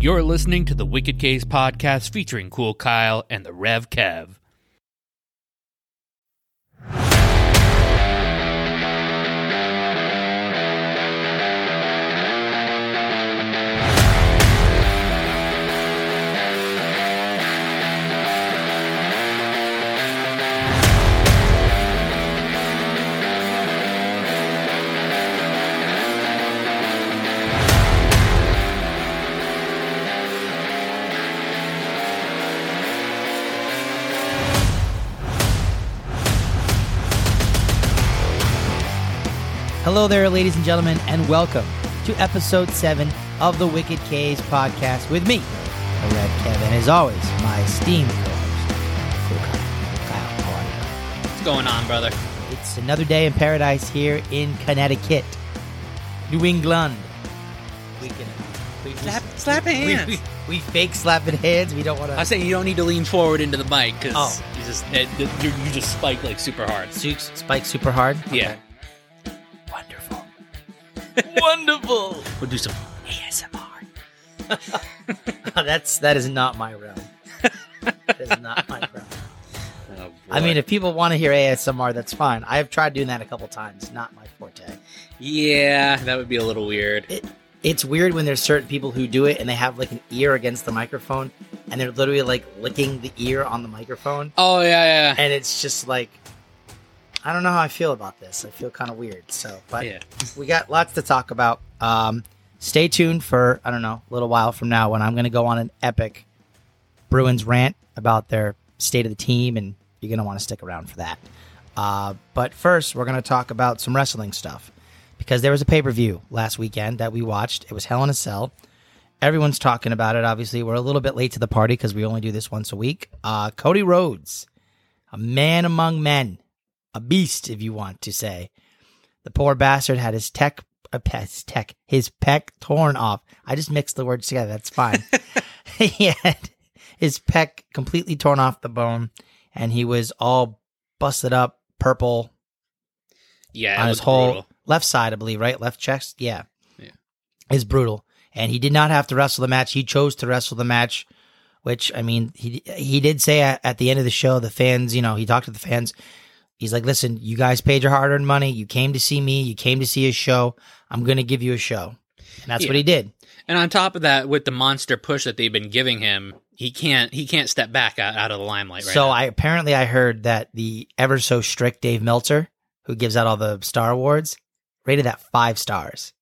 You're listening to the Wicked K's podcast featuring Cool Kyle and the Rev Kev. Hello there, ladies and gentlemen, and welcome to episode 7 of the Wicked K's podcast with me, Red Kevin. As always, my esteemed co-host, Kyle. Kyle, how are you? What's going on, brother? It's another day in paradise here in Connecticut, New England. We can we, Slap- slapping we, hands. We, we fake slapping hands. We don't want to. I saying you don't need to lean forward into the mic because Oh. you just it, you you just spike like super hard. spike super hard. Yeah. Wonderful. Wonderful. We'll do some ASMR. Oh, that's that is not my realm. that is not my realm. Oh, I mean, if people want to hear ASMR, that's fine. I have tried doing that a couple times. Not my forte. yeah, that would be a little weird. It, it's weird when there's certain people who do it and they have like an ear against the microphone and they're literally like licking the ear on the microphone. Oh yeah, yeah, And it's just like, I don't know how I feel about this. I feel kind of weird. So, but yeah. we got lots to talk about. Um, stay tuned for, I don't know, a little while from now when I'm going to go on an epic Bruins rant about their state of the team, and you're going to want to stick around for that. Uh, but first, we're going to talk about some wrestling stuff because there was a pay per view last weekend that we watched. It was Hell in a Cell. Everyone's talking about it. Obviously, we're a little bit late to the party because we only do this once a week. Uh, Cody Rhodes, a man among men, a beast, if you want to say. The poor bastard had his tech, uh, his tech, his peck torn off. I just mixed the words together. That's fine. he had his peck completely torn off the bone, and he was all busted up, purple Yeah, on his whole brutal. left side, I believe, right? Left chest, yeah, Yeah. It's brutal, and he did not have to wrestle the match. He chose to wrestle the match, which I mean, he he did say at, at the end of the show, the fans, you know, he talked to the fans. He's like, "Listen, you guys paid your hard earned money. You came to see me. You came to see a show. I'm going to give you a show," and that's Yeah. what he did. And on top of that, with the monster push that they've been giving him, he can't he can't step back out, out of the limelight right so now. I apparently I heard that the ever so strict Dave Meltzer, who gives out all the Star Awards, rated that five stars.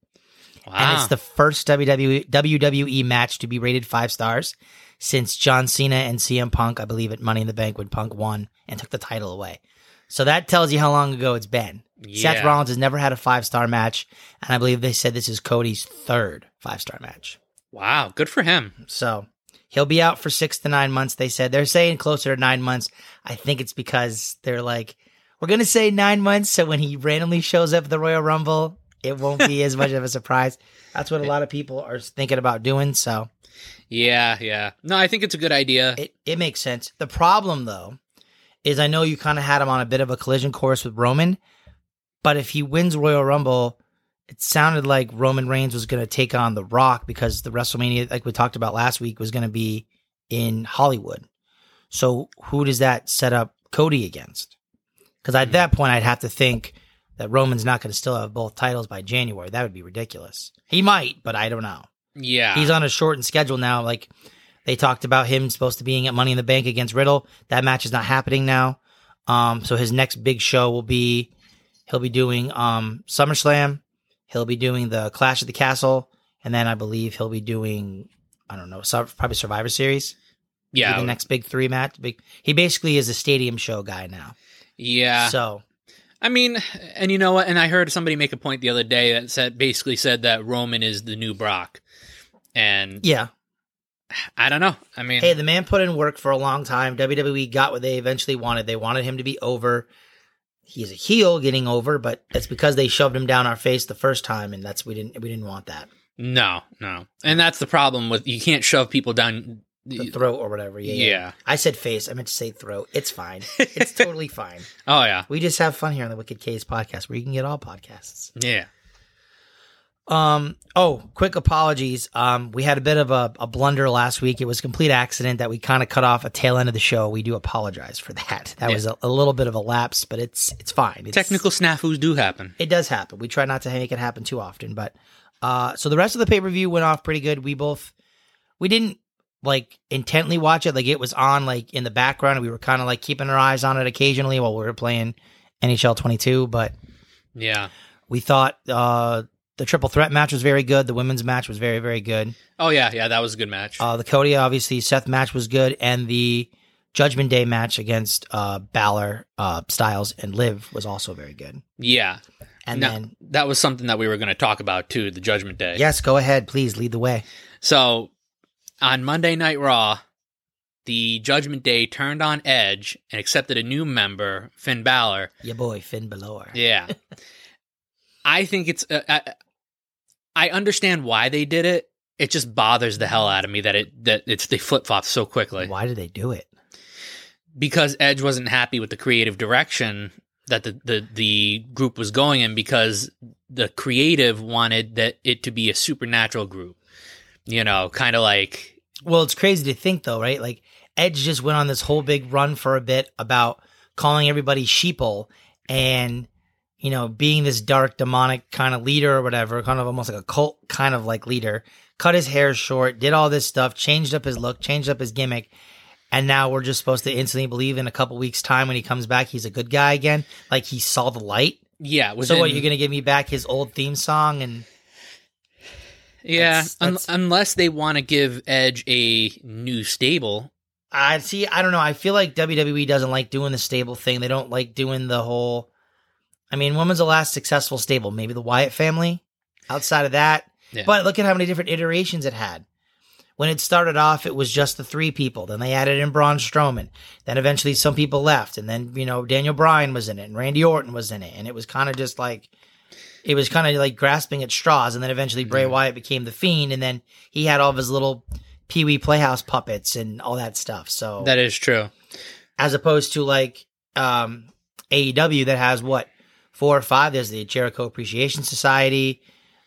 wow. and it's the first WWE, WWE match to be rated five stars since John Cena and CM Punk, I believe, at Money in the Bank when Punk won and took the title away. So that tells you how long ago it's been. Seth Rollins has never had a five star match, and I believe they said this is Cody's third five star match. wow, good for him. So he'll be out for six to nine months. They said they're saying closer to nine months. I think it's because they're like, we're gonna say nine months, so when he randomly shows up at the Royal Rumble, it won't be as much of a surprise. That's what a lot of people are thinking about doing. So Yeah, yeah. No, I think it's a good idea. it, it makes sense. The problem though is I know you kind of had him on a bit of a collision course with Roman, but if he wins Royal Rumble, it sounded like Roman Reigns was going to take on The Rock because the WrestleMania, like we talked about last week, was going to be in Hollywood. So who does that set up Cody against? Because at hmm. that point, I'd have to think that Roman's not going to still have both titles by January. That would be ridiculous. He might, but I don't know yeah. he's on a shortened schedule now. Like they talked about him supposed to being at Money in the Bank against Riddle. That match is not happening now. Um, so his next big show will be he'll be doing um SummerSlam. He'll be doing the Clash of the Castle, and then I believe he'll be doing I don't know, probably Survivor Series. Yeah. the next big three match. Big. He basically is a stadium show guy now. yeah. So I mean, and you know what? And I heard somebody make a point the other day that said basically said that Roman is the new Brock. And yeah, I don't know. I mean, Hey, the man put in work for a long time. WWE got what they eventually wanted. They wanted him to be over. He's a heel getting over, but that's because they shoved him down our face the first time, and that's we didn't we didn't want that. no, no. And that's the problem with you can't shove people down. The throat or whatever. Yeah, yeah. Yeah. I said face. I meant to say throat. It's fine. It's totally fine. Oh yeah, We just have fun here on the Wicked K's podcast, where you can get all podcasts. yeah. Um. Oh, quick apologies. Um, we had a bit of a, a blunder last week. It was a complete accident that we kind of cut off a tail end of the show. We do apologize for that. That Yeah. was a, a little bit of a lapse, but it's it's fine. It's, Technical snafus do happen. It does happen. We try not to make it happen too often, but uh, so the rest of the pay per view went off pretty good. We both we didn't like intently watch it. Like it was on like in the background. and We were kind of like keeping our eyes on it occasionally while we were playing NHL 22, but Yeah. we thought uh, the triple threat match was very good. The women's match was very very good. Oh yeah, yeah, that was a good match. Uh, the Cody obviously Seth match was good, and the Judgment Day match against uh, Balor, uh, Styles, and Liv was also very good. yeah. And Now, then that was something that we were going to talk about too, the Judgment Day. yes, go ahead, please lead the way. So on Monday Night Raw, the Judgment Day turned on Edge and accepted a new member, Finn Balor. Your boy Finn Balor. Yeah. I think it's. Uh, I, I understand why they did it. It just bothers the hell out of me that it that it's they flip flop so quickly Why did they do it? because Edge wasn't happy with the creative direction that the, the the group was going in because the creative wanted that it to be a supernatural group. You know, kind of like Well, it's crazy to think though, right? Like Edge just went on this whole big run for a bit about calling everybody sheeple and you know being this dark demonic kind of leader or whatever, kind of almost like a cult kind of like leader. Cut his hair short, did all this stuff, changed up his look, changed up his gimmick. And now we're just supposed to instantly believe in a couple weeks time when he comes back he's a good guy again, like he saw the light. yeah. Was so what you're gonna give me back his old theme song and Yeah, That's- un- unless they want to give Edge a new stable. I see. I don't know. I feel like WWE doesn't like doing the stable thing. They don't like doing the whole. I mean, when was the last successful stable? Maybe the Wyatt family. Outside of that, Yeah. but look at how many different iterations it had. When it started off, it was just the three people. Then they added in Braun Strowman. Then eventually some people left, and then you know Daniel Bryan was in it, and Randy Orton was in it, and it was kind of just like. It was kind of like grasping at straws, and then eventually Bray Yeah. Wyatt became the Fiend, and then he had all of his little Pee Wee Playhouse puppets and all that stuff. So That is true. as opposed to like um AEW that has what four or five. There's the Jericho Appreciation Society.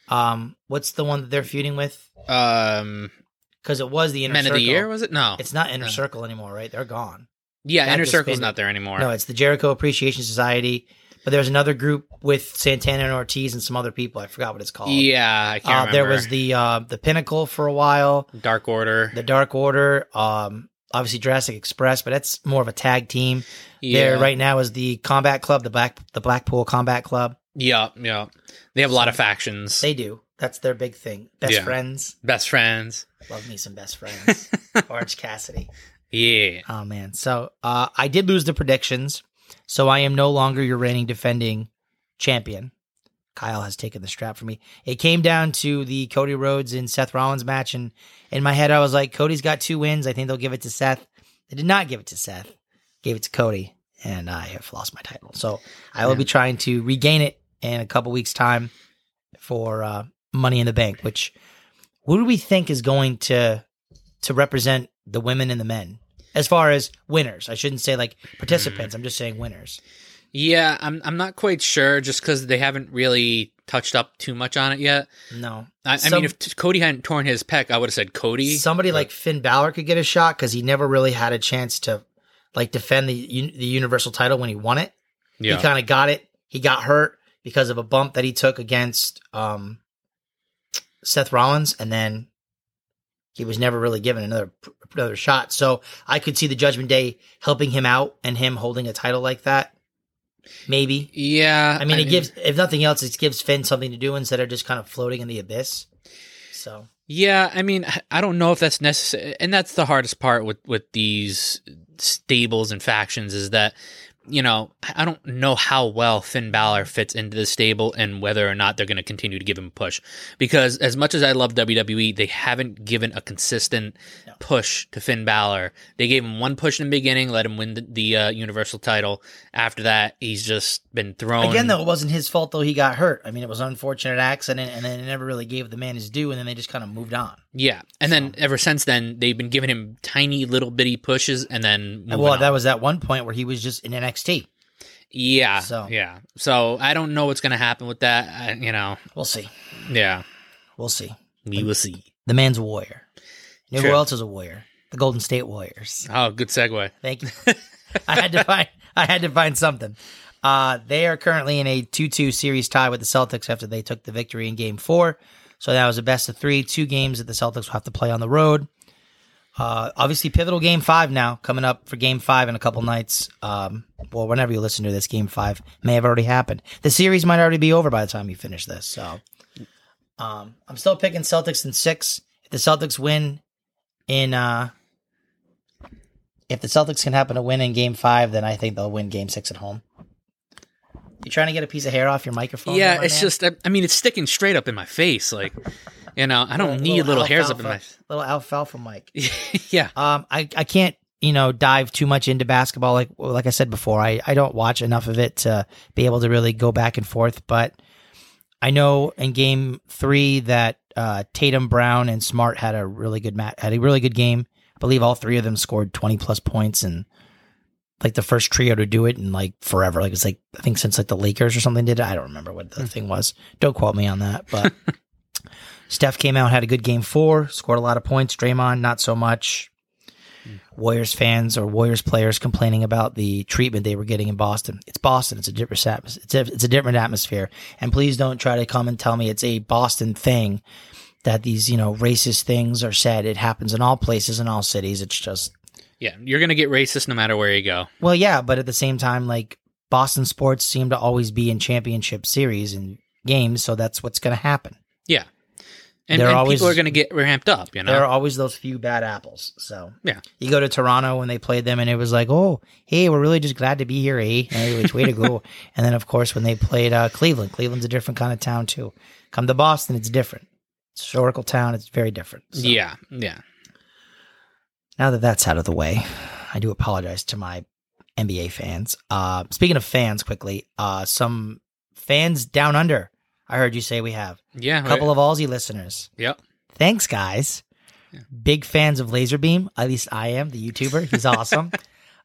Um, what's the one that they're feuding with? Um, Because it was the inner Men circle. of the Year was it? No, It's not inner No. circle anymore, right? They're gone. yeah, that Inner Circle's not there anymore. No, it's the Jericho Appreciation Society. But there's another group with Santana and Ortiz and some other people. I forgot what it's called. yeah, I can't Uh, remember. there was the uh, the Pinnacle for a while. Dark Order. the Dark Order, um, obviously Jurassic Express, but that's more of a tag team. yeah, There right now is the Combat Club, the Black the Blackpool Combat Club. Yeah, yeah. They have a lot of factions. They do. That's their big thing. Best Yeah. friends. Best friends. Love me some best friends. Orange Cassidy. Yeah. Oh man. So uh, I did lose the predictions. So I am no longer your reigning defending champion. Kyle has taken the strap from me. It came down to the Cody Rhodes and Seth Rollins match, and in my head I was like, Cody's got two wins. I think they'll give it to Seth. They did not give it to Seth. Gave it to Cody, and I have lost my title. So I will Yeah. be trying to regain it in a couple weeks' time for uh, Money in the Bank. Which who do we think is going to to represent the women and the men as far as winners? I shouldn't say like participants. I'm just saying winners. Yeah, I'm I'm not quite sure just because they haven't really touched up too much on it yet. No, I, I Some- mean, if t- Cody hadn't torn his pec, I would have said Cody. somebody but- like Finn Balor could get a shot because he never really had a chance to like defend the the Universal title when he won it. yeah, He kind of got it. He got hurt because of a bump that he took against um, Seth Rollins, and then he was never really given another another shot. So I could see the Judgment Day helping him out and him holding a title like that. Maybe. yeah. I mean, it gives, if nothing else, it gives Finn something to do instead of just kind of floating in the abyss. So Yeah, I mean, I don't know if that's necessary, and that's the hardest part with with these stables and factions is that you know I don't know how well Finn Balor fits into the stable and whether or not they're going to continue to give him a push because as much as I love WWE, they haven't given a consistent No. push to Finn Balor. They gave him one push in the beginning, let him win the, the uh, Universal title. After that, he's just been thrown again, though, it wasn't his fault though. He got hurt. I mean, it was an unfortunate accident, and then it never really gave the man his due, and then they just kind of moved on. Yeah, and then ever since then, they've been giving him tiny little bitty pushes, and then well, on. that was at one point where he was just in NXT. Yeah. So- yeah. So I don't know what's going to happen with that. I, you know. We'll see. Yeah. We'll see. We will see. The man's a warrior. You know True. who else is a warrior? The Golden State Warriors. Oh, good segue. Thank you. I had to find I had to find something. Uh, they are currently in a 2-2 series tie with the Celtics after they took the victory in game 4. So that was a best of 3, two games that the Celtics will have to play on the road. Uh, obviously pivotal game 5 now coming up for game 5 in a couple nights. Um, well, whenever you listen to this game 5 may have already happened. The series might already be over by the time you finish this. So um, I'm still picking Celtics in 6. If the Celtics win in uh if the Celtics can happen to win in game five, then I think they'll win game six at home. You trying to get a piece of hair off your microphone? yeah, it's man? just. I, I mean, it's sticking straight up in my face. Like, you know, I don't need little hairs up in my. little alfalfa mic. yeah. Um, I, I can't you know dive too much into basketball. Like like I said before, I I don't watch enough of it to be able to really go back and forth. But I know in game three that uh, Tatum, Brown, and Smart had a really good match. Had a really good game. I believe all three of them scored twenty plus points and. Like the first trio to do it in like forever, like it's like I think since like the Lakers or something did it. I don't remember what the hmm. thing was. Don't quote me on that, but Steph came out, had a good game four, scored a lot of points. Draymond, not so much. Hmm. Warriors fans or Warriors players complaining about the treatment they were getting in Boston. It's Boston. It's a different atmosphere. It's a, it's a different atmosphere. And please don't try to come and tell me it's a Boston thing that these, you know, racist things are said. It happens in all places, in all cities. It's just, Yeah. You're gonna get racist no matter where you go. well, yeah, but at the same time, like Boston sports seem to always be in championship series and games. So that's what's going to happen. Yeah. And, and always- people are gonna get ramped up. You know. There are always those few bad apples. So Yeah. you go to Toronto when they played them, and it was like, oh, hey, we're really just glad to be here, eh? Hey, which way to go? and then of course when they played uh, Cleveland, Cleveland's a different kind of town too. Come to Boston, it's different. It's a historical town. It's very different. So yeah. Yeah. Now that that's out of the way, I do apologize to my NBA fans. Uh, speaking of fans, quickly, uh, some fans down under. I heard you say we have Yeah. a couple of Aussie listeners. Yep. Thanks, guys. Big fans of LazarBeam. At least I am, the YouTuber. He's awesome.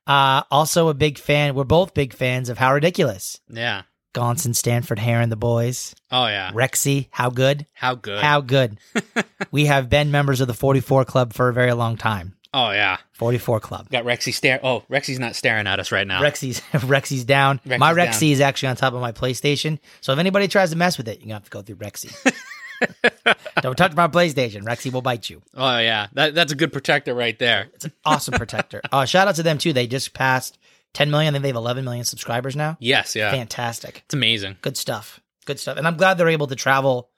uh, also a big fan. We're both big fans of How Ridiculous. Yeah. Gaunson, Stanford, Herron, the boys. Oh yeah. Rexy, how good? How good. How good? we have been members of the 44 Club for a very long time. Oh yeah. 44 Club. Got Rexy stare. Oh, Rexy's not staring at us right now. Rexy's Rexy's down. Rexy's my down. Rexy is actually on top of my PlayStation. So if anybody tries to mess with it, you're gonna have to go through Rexy. Don't touch my PlayStation. Rexy will bite you. Oh yeah. That that's a good protector right there. It's an awesome protector. Uh, shout out to them too. They just passed 10 million. I think they have 11 million subscribers now. Yes. Yeah. Fantastic. It's amazing. Good stuff. Good stuff. And I'm glad they're able to travel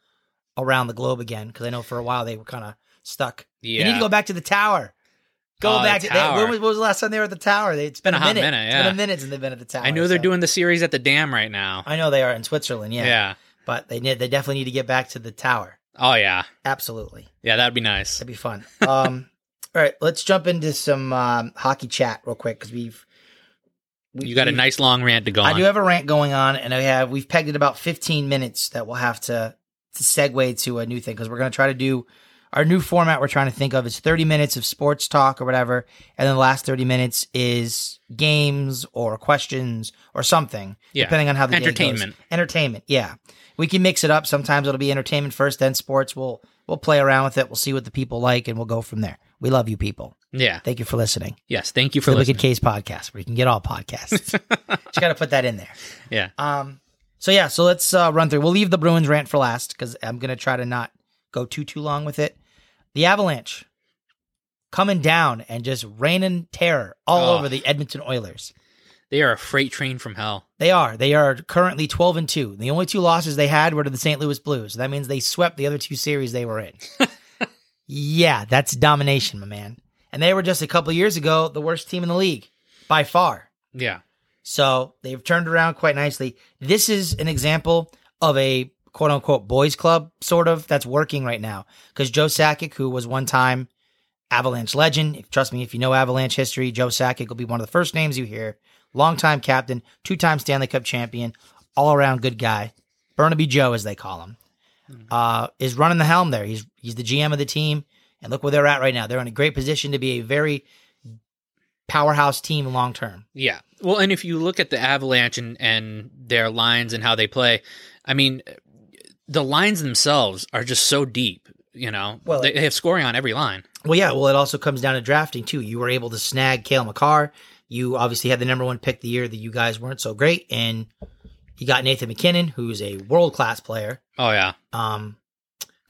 around the globe again because I know for a while they were kind of stuck. Yeah. They need to go back to the tower. Go Oh, back to tower. when was, when was the last time they were at the tower? They, it's been, Been a a hot minute. minute, It's yeah. been a minute since they've been at the tower. I know they're so- doing the series at the dam right now. I know they are in Switzerland. Yeah. Yeah. But they need, they definitely need to get back to the tower. Oh yeah. Absolutely. Yeah, that'd be nice. That'd be fun. Um, all right, let's jump into some um, hockey chat real quick because we've we, You got a nice long rant to go I on. do have a rant going on, and I have we've pegged it about 15 minutes that we'll have to to segue to a new thing because we're going to try to do our new format. We're trying to think of is 30 minutes of sports talk or whatever, and then the last 30 minutes is games or questions or something, Yeah. depending on how the day goes. Entertainment. Entertainment, yeah. We can mix it up. Sometimes it'll be entertainment first, then sports. We'll we'll play around with it. We'll see what the people like, and we'll go from there. We love you, people. yeah. Thank you for listening. Yes. Thank you for the listening. Wicked K's podcast, where you can get all podcasts. Just got to put that in there. Yeah. Um. So yeah. So let's uh, run through. We'll leave the Bruins rant for last because I'm gonna try to not go too too long with it. The Avalanche coming down and just raining terror all Oh. over the Edmonton Oilers. They are a freight train from hell. They are. They are currently 12 and 2. The only two losses they had were to the St. Louis Blues. That means they swept the other two series they were in. yeah, that's domination, my man. And they were just a couple years ago the worst team in the league by far. Yeah. So they've turned around quite nicely. This is an example of a quote unquote boys club, sort of, that's working right now. Because Joe Sakic, who was one time Avalanche legend, if, trust me, if you know Avalanche history, Joe Sakic will be one of the first names you hear. Longtime captain, two time Stanley Cup champion, all around good guy. Burnaby Joe, as they call him, uh, is running the helm there. He's he's the GM of the team, and look where they're at right now. They're in a great position to be a very powerhouse team long term. Yeah. Well, and if you look at the Avalanche and, and their lines and how they play, I mean, the lines themselves are just so deep. You know, Well, they, they have scoring on every line. Well, yeah. Well, it also comes down to drafting too. You were able to snag Cale Makar. You obviously had the number one pick the year that you guys weren't so great, and you got Nathan MacKinnon, who's a world class player. Oh yeah, Um,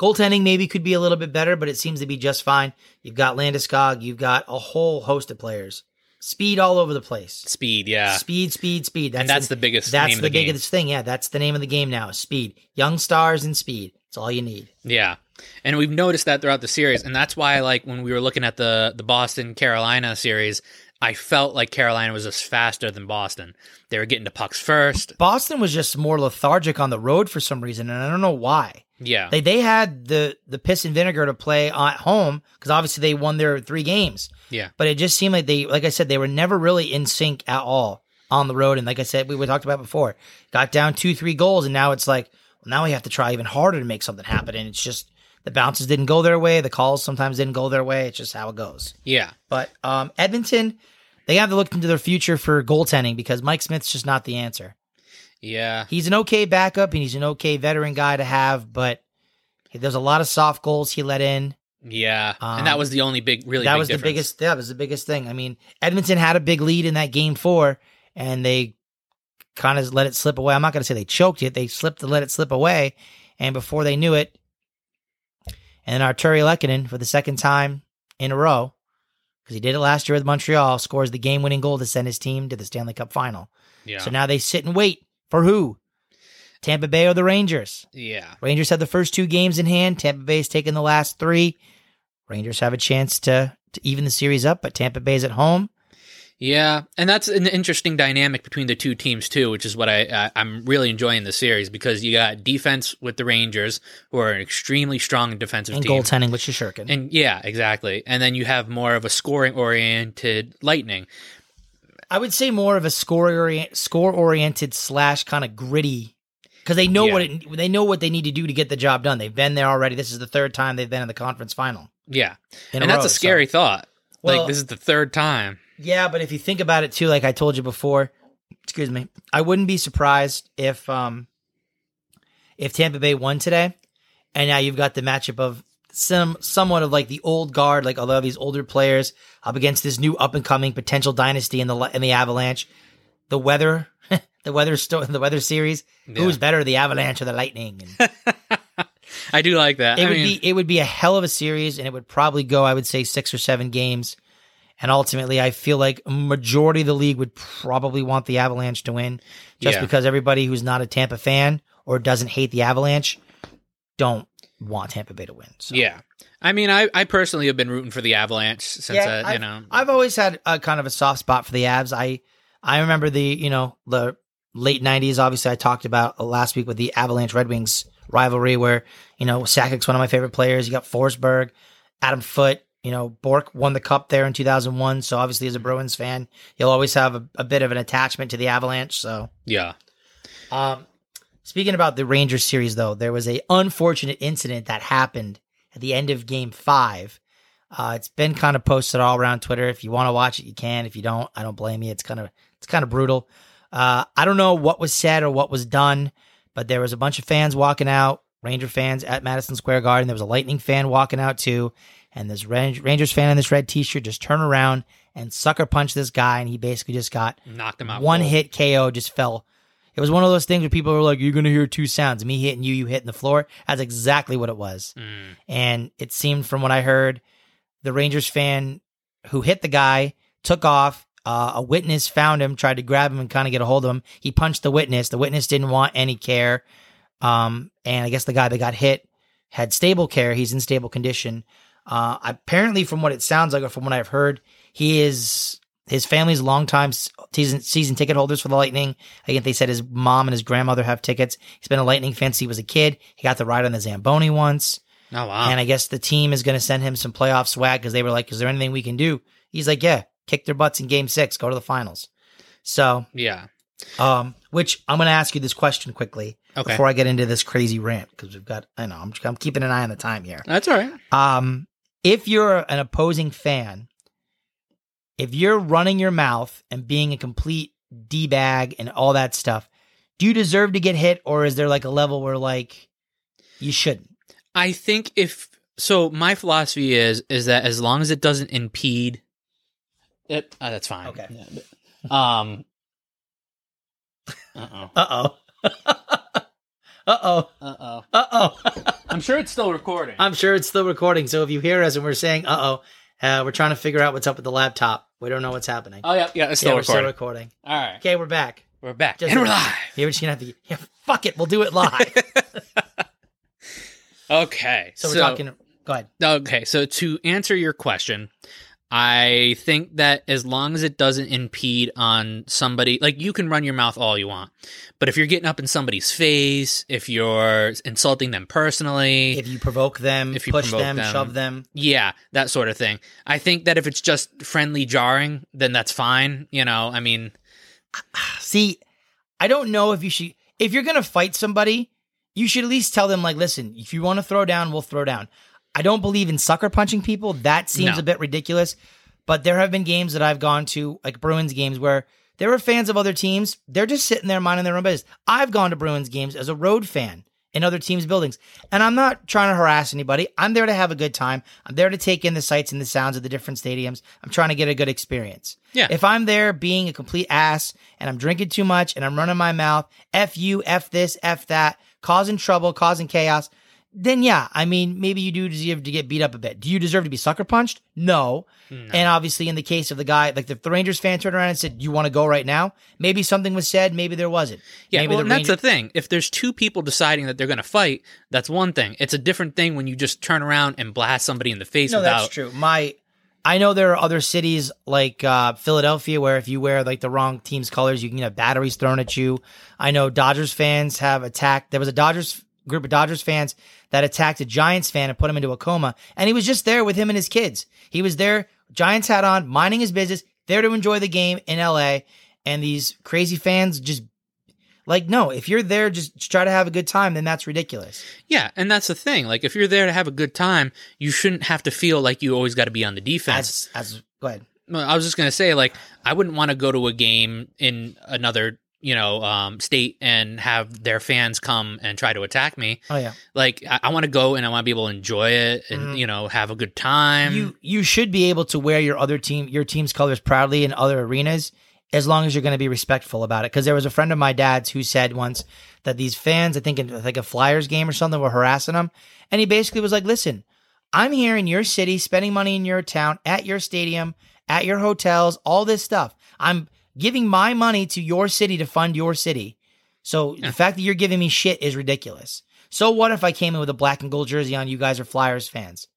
goaltending maybe could be a little bit better, but it seems to be just fine. You've got Landeskog. You've got a whole host of players. Speed all over the place. speed. Yeah, Speed, speed, speed. That's and that's the, biggest. that's the, of the biggest thing. Yeah, that's the name of the game now. is Speed. Young stars and speed. It's all you need. Yeah. And we've noticed that throughout the series. And that's why like when we were looking at the the Boston Carolina series, I felt like Carolina was just faster than Boston. They were getting to pucks first. Boston was just more lethargic on the road for some reason, and I don't know why. Yeah. They they had the the piss and vinegar to play at home because obviously they won their three games. Yeah. But it just seemed like they, like I said, they were never really in sync at all on the road. And like I said, we, we talked about before, got down two three goals, and now it's like well, now we have to try even harder to make something happen. And it's just the bounces didn't go their way, the calls sometimes didn't go their way. It's just how it goes. Yeah. But um, Edmonton, they have to look into their future for goaltending because Mike Smith's just not the answer. Yeah. He's an okay backup and he's an okay veteran guy to have, but there's a lot of soft goals he let in. Yeah. Um, and that was the only big really that big was the biggest. That was the biggest thing. I mean, Edmonton had a big lead in that game four, and they kind of let it slip away. I'm not going to say they choked it; they slipped to let it slip away, and before they knew it, and then Artturi Lehkonen for the second time in a row, because he did it last year with Montreal, scores the game-winning goal to send his team to the Stanley Cup final. Yeah. So now they sit and wait for who? Tampa Bay or the Rangers? yeah. Rangers have the first two games in hand. Tampa Bay's taken the last three. Rangers have a chance to, to even the series up, but Tampa Bay's at home. Yeah, and that's an interesting dynamic between the two teams too, which is what I, I I'm really enjoying the series because you got defense with the Rangers, who are an extremely strong defensive team. and team, goaltending with Shishkin. and yeah, exactly, and then you have more of a scoring oriented Lightning. I would say more of a score orient, score oriented slash kind of gritty because they know Yeah. what it, they know what they need to do to get the job done. They've been there already. This is the third time they've been in the conference final. Yeah, and a that's row, a scary thought. Well- like this is the third time. Yeah, but if you think about it too, like I told you before, excuse me, I wouldn't be surprised if um if Tampa Bay won today, and now you've got the matchup of some somewhat of like the old guard, like a lot of these older players up against this new up and coming potential dynasty in the in the Avalanche. The weather, the weather sto- the weather series. Yeah. Who's better, the Avalanche or the Lightning? I do like that. it I would mean, be it would be a hell of a series, and it would probably go, I would say, six or seven games. And ultimately, I feel like a majority of the league would probably want the Avalanche to win, just Yeah. because everybody who's not a Tampa fan or doesn't hate the Avalanche don't want Tampa Bay to win. So. yeah. I mean, I, I personally have been rooting for the Avalanche since Yeah, uh, you know. I've always had a kind of a soft spot for the Avs. I I remember the you know the late '90s. Obviously, I talked about last week with the Avalanche Red Wings rivalry, where you know Sakic's one of my favorite players. You got Forsberg, Adam Foote. You know Bourque won the cup there in 2001. So obviously, as a Bruins fan, you'll always have a, a bit of an attachment to the Avalanche. So yeah. um, speaking about the Rangers series, though, there was a unfortunate incident that happened at the end of Game Five. Uh, it's been kind of posted all around Twitter. If you want to watch it, you can. If you don't, I don't blame you. It's kind of it's kind of brutal. Uh, I don't know what was said or what was done, but there was a bunch of fans walking out, Ranger fans at Madison Square Garden. There was a Lightning fan walking out too, and this Rangers fan in this red T-shirt just turned around and sucker punched this guy, and he basically just got Knocked him out. one cold. hit KO just fell. It was one of those things where people were like, "You're gonna hear two sounds: me hitting you, you hitting the floor." That's exactly what it was. Mm. And it seemed, from what I heard, the Rangers fan who hit the guy took off. Uh, a witness found him, tried to grab him and kind of get a hold of him. He punched the witness. The witness didn't want any care. Um, and I guess the guy that got hit had stable care. He's in stable condition. Uh, apparently, from what it sounds like, or from what I've heard, he is his family's longtime season season ticket holders for the Lightning. I think they said his mom and his grandmother have tickets. He's been a Lightning fan since he was a kid. He got the ride on the Zamboni once. Oh wow. And I guess the team is going to send him some playoff swag because they were like, "Is there anything we can do?" He's like, "Yeah, kick their butts in Game Six, go to the finals." So, yeah. um, which I'm going to ask you this question quickly Okay. before I get into this crazy rant because we've got, I know, I'm, I'm keeping an eye on the time here. That's all right. Um, if you're an opposing fan, if you're running your mouth and being a complete d bag and all that stuff, do you deserve to get hit, or is there like a level where like you shouldn't? I think if so, my philosophy is is that as long as it doesn't impede, it uh, that's fine. Okay. Yeah, but- um. Uh oh. Uh oh. uh oh. Uh oh. I'm sure it's still recording. I'm sure it's still recording. So if you hear us and we're saying uh oh, uh, we're trying to figure out what's up with the laptop. We don't know what's happening. oh yeah, yeah, it's still yeah, we're recording. still recording. All right, Okay, we're back. we're back Just and we're live. Yeah, we're just gonna have to. Yeah, fuck it. We'll do it live. Okay, So we're talking. Go ahead. Okay, so to answer your question, I think that as long as it doesn't impede on somebody, like you can run your mouth all you want, but if you're getting up in somebody's face, if you're insulting them personally, If you provoke them, If you push them, them. shove them. yeah, that sort of thing. I think that if it's just friendly jarring, then that's fine. You know, I mean, See, I don't know if you should. If you're gonna fight somebody, you should at least tell them like, listen, if you want to throw down, we'll throw down. I don't believe in sucker punching people. That seems No. a bit ridiculous. But there have been games that I've gone to, like Bruins games, where there were fans of other teams. They're just sitting there minding their own business. I've gone to Bruins games as a road fan in other teams' buildings, and I'm not trying to harass anybody. I'm there to have a good time. I'm there to take in the sights and the sounds of the different stadiums. I'm trying to get a good experience. Yeah. If I'm there being a complete ass and I'm drinking too much and I'm running my mouth, F you, F this, F that, causing trouble, causing chaos, then yeah, I mean, maybe you do deserve to get beat up a bit. Do you deserve to be sucker punched? No. And obviously, in the case of the guy, like if the Rangers fan turned around and said, "You want to go right now?" Maybe something was said, maybe there wasn't. yeah, maybe well, and that's the thing. If there's two people deciding that they're going to fight, that's one thing. It's a different thing when you just turn around and blast somebody in the face No, without. that's true. My, I know there are other cities like uh, Philadelphia where if you wear like the wrong team's colors, you can have batteries thrown at you. I know Dodgers fans have attacked. There was a Dodgers group of Dodgers fans that attacked a Giants fan and put him into a coma, and he was just there with him and his kids. He was there, Giants hat on, minding his business, there to enjoy the game in L.A. And these crazy fans just. Like no, if you're there just to try to have a good time, then that's ridiculous. Yeah, and that's the thing. Like, if you're there to have a good time, you shouldn't have to feel like you always got to be on the defense. As as go ahead. I was just gonna say, like, I wouldn't want to go to a game in another, you know, um, state and have their fans come and try to attack me. Oh yeah. Like, I, I want to go and I want to be able to enjoy it and Mhm. you know have a good time. you you should be able to wear your other team your team's colors proudly in other arenas as long as you're going to be respectful about it because there was a friend of my dad's who said once that these fans i think in like a flyers game or something were harassing him and he basically was like listen i'm here in your city spending money in your town at your stadium at your hotels all this stuff i'm giving my money to your city to fund your city so the fact that you're giving me shit is ridiculous so what if i came in with a black and gold jersey on you guys are flyers fans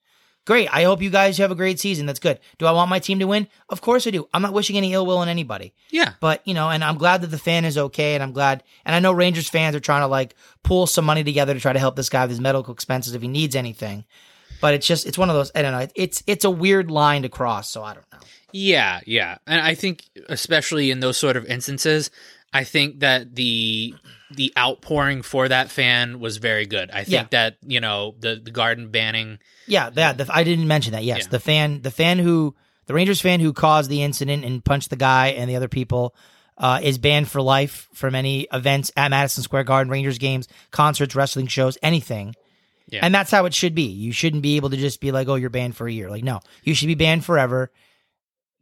Great. I hope you guys have a great season. That's good. Do I want my team to win? Of course I do. I'm not wishing any ill will on anybody. yeah, But, you know, and I'm glad that the fan is okay. And I'm glad, and I know Rangers fans are trying to like pull some money together to try to help this guy with his medical expenses if he needs anything. But it's just, it's one of those, I don't know. It's, it's a weird line to cross. So I don't know. Yeah, yeah. And I think, especially in those sort of instances, I think that the the outpouring for that fan was very good. I think Yeah. that you know the the garden banning. Yeah, that the, I didn't mention that. Yes, Yeah. the fan, the fan who, the Rangers fan who caused the incident and punched the guy and the other people, uh, is banned for life from any events at Madison Square Garden, Rangers games, concerts, wrestling shows, anything. Yeah. And that's how it should be. You shouldn't be able to just be like, "Oh, you're banned for a year." Like, no, you should be banned forever.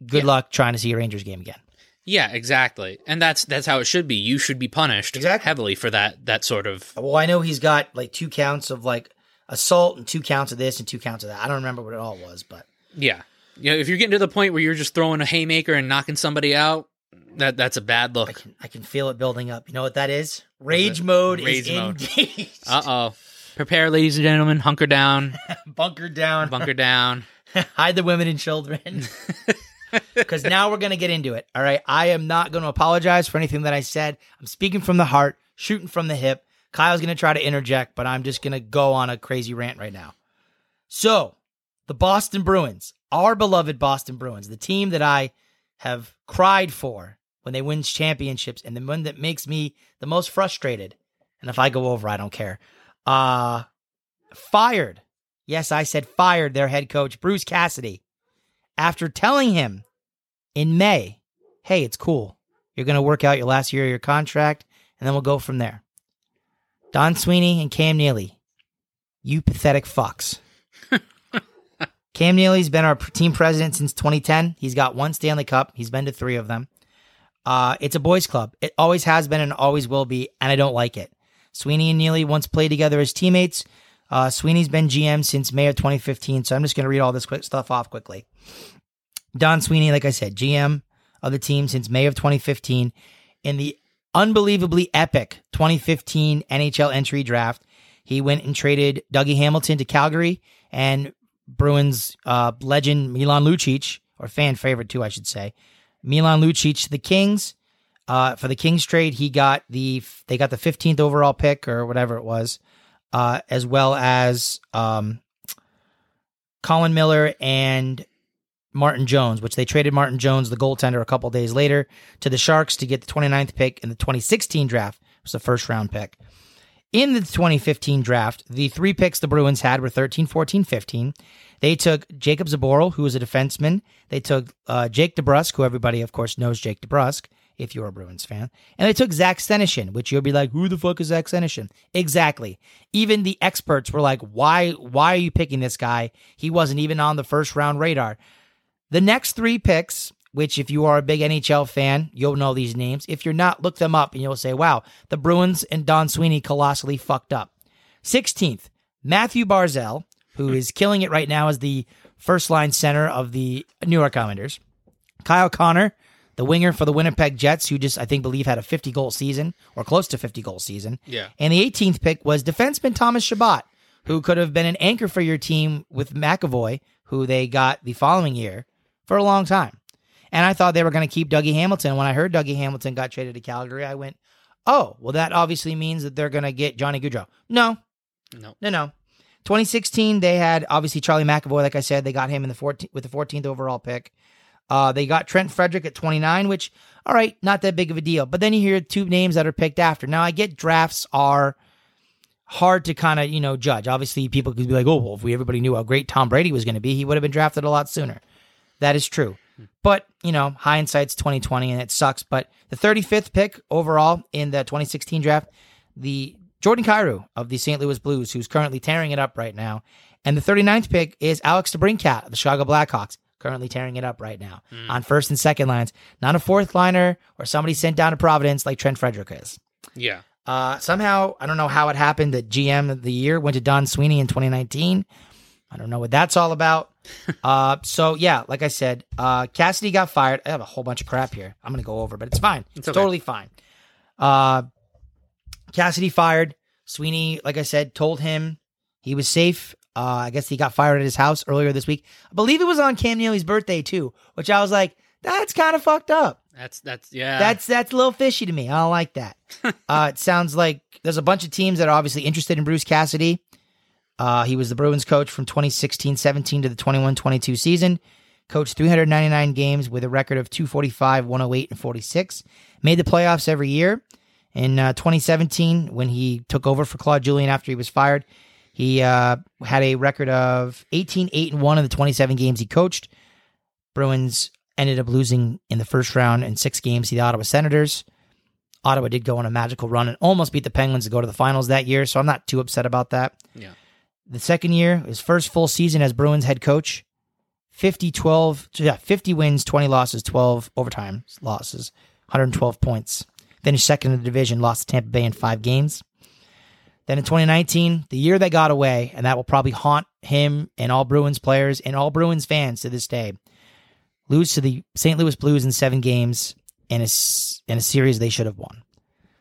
Good Yeah. luck trying to see a Rangers game again. Yeah, exactly. And that's that's how it should be. You should be punished Exactly. heavily for that that sort of Well, I know he's got like two counts of like assault and two counts of this and two counts of that. I don't remember what it all was, but yeah. Yeah, if you're getting to the point where you're just throwing a haymaker and knocking somebody out, that that's a bad I look. can I can feel it building up. You know what that is? Rage mode Rage is mode. engaged. Uh oh. Prepare, ladies and gentlemen. Hunker down. Bunker down. Bunker down. Hide the women and children. Because now we're gonna get into it. All right. I am not gonna apologize for anything that I said. I'm speaking from the heart, shooting from the hip. Kyle's gonna try to interject, but I'm just gonna go on a crazy rant right now. So, the Boston Bruins, our beloved Boston Bruins, the team that I have cried for when they win championships, and the one that makes me the most frustrated. And if I go over, I don't care. Uh fired. Yes, I said fired their head coach, Bruce Cassidy, after telling him in May, hey, it's cool. You're going to work out your last year of your contract, and then we'll go from there. Don Sweeney and Cam Neely, you pathetic fucks. Cam Neely's been our team president since 2010. He's got one Stanley Cup. He's been to three of them. Uh, it's a boys' club. It always has been and always will be, and I don't like it. Sweeney and Neely once played together as teammates. Uh, Sweeney's been GM since May of 2015, so I'm just going to read all this quick stuff off quickly. Don Sweeney, like I said, GM of the team since May of 2015. In the unbelievably epic 2015 NHL entry draft, he went and traded Dougie Hamilton to Calgary and Bruins uh, legend Milan Lucic, or fan favorite too, I should say. Milan Lucic to the Kings. Uh, for the Kings trade, he got the they got the 15th overall pick or whatever it was, uh, as well as um, Colin Miller and Martin Jones, which they traded Martin Jones, the goaltender, a couple days later to the Sharks to get the 29th pick in the 2016 draft. It was the first round pick. In the 2015 draft, the three picks the Bruins had were 13, 14, 15. They took Jacob Zboril, who was a defenseman. They took uh, Jake DeBrusk, who everybody, of course, knows Jake DeBrusk, if you're a Bruins fan. And they took Zach Senyshyn, which you'll be like, who the fuck is Zach Senyshyn? Exactly. Even the experts were like, why, why are you picking this guy? He wasn't even on the first round radar. The next three picks, which if you are a big NHL fan, you'll know these names. If you're not, look them up and you'll say, wow, the Bruins and Don Sweeney colossally fucked up. 16th, Mathew Barzal, who hmm. is killing it right now as the first line center of the New York Islanders. Kyle Connor, the winger for the Winnipeg Jets, who just, I think, believe had a 50 goal season or close to 50 goal season. Yeah. And the 18th pick was defenseman Thomas Chabot, who could have been an anchor for your team with McAvoy, who they got the following year for a long time. And I thought they were going to keep Dougie Hamilton. When I heard Dougie Hamilton got traded to Calgary, I went, oh, well, that obviously means that they're going to get Johnny Gaudreau. No, No. no, no. 2016, they had obviously Charlie McAvoy. Like I said, they got him in the 14th with the 14th overall pick. Uh, they got Trent Frederic at 29, which, all right, not that big of a deal. But then you hear two names that are picked after. Now, I get drafts are hard to kind of, you know, judge. Obviously, people could be like, oh, well, if we everybody knew how great Tom Brady was going to be, he would have been drafted a lot sooner. That is true. But, you know, hindsight's 2020 and it sucks. But the 35th pick overall in the 2016 draft, the Jordan Kyrou of the St. Louis Blues, who's currently tearing it up right now. And the 39th pick is Alex DeBrincat of the Chicago Blackhawks, currently tearing it up right now on first and second lines. Not a fourth liner or somebody sent down to Providence like Trent Frederic is. Yeah. Uh, somehow, I don't know how it happened that GM of the year went to Don Sweeney in 2019. I don't know what that's all about. uh, so yeah, like I said, uh, Cassidy got fired. I have a whole bunch of crap here. I'm gonna go over, but it's fine. It's, okay. totally fine. Uh, Cassidy fired. Sweeney, like I said, told him he was safe. Uh, I guess he got fired at his house earlier this week. I believe it was on Cam Neely's birthday too, which I was like, that's kind of fucked up. That's that's yeah. That's that's a little fishy to me. I don't like that. uh, it sounds like there's a bunch of teams that are obviously interested in Bruce Cassidy. Uh, he was the Bruins coach from 2016-17 to the 21-22 season. Coached 399 games with a record of 245, 108, and 46. Made the playoffs every year. In uh, 2017, when he took over for Claude Julien after he was fired, he uh, had a record of 18, 8, and 1 in the 27 games he coached. Bruins ended up losing in the first round in six games to the Ottawa Senators. Ottawa did go on a magical run and almost beat the Penguins to go to the finals that year, so I'm not too upset about that. yeah. The second year, his first full season as Bruins head coach, 50 12, yeah, 50 wins, 20 losses, 12 overtime losses, 112 points. Finished second in the division, lost to Tampa Bay in five games. Then in 2019, the year they got away, and that will probably haunt him and all Bruins players and all Bruins fans to this day. Lose to the St. Louis Blues in seven games in a, in a series they should have won.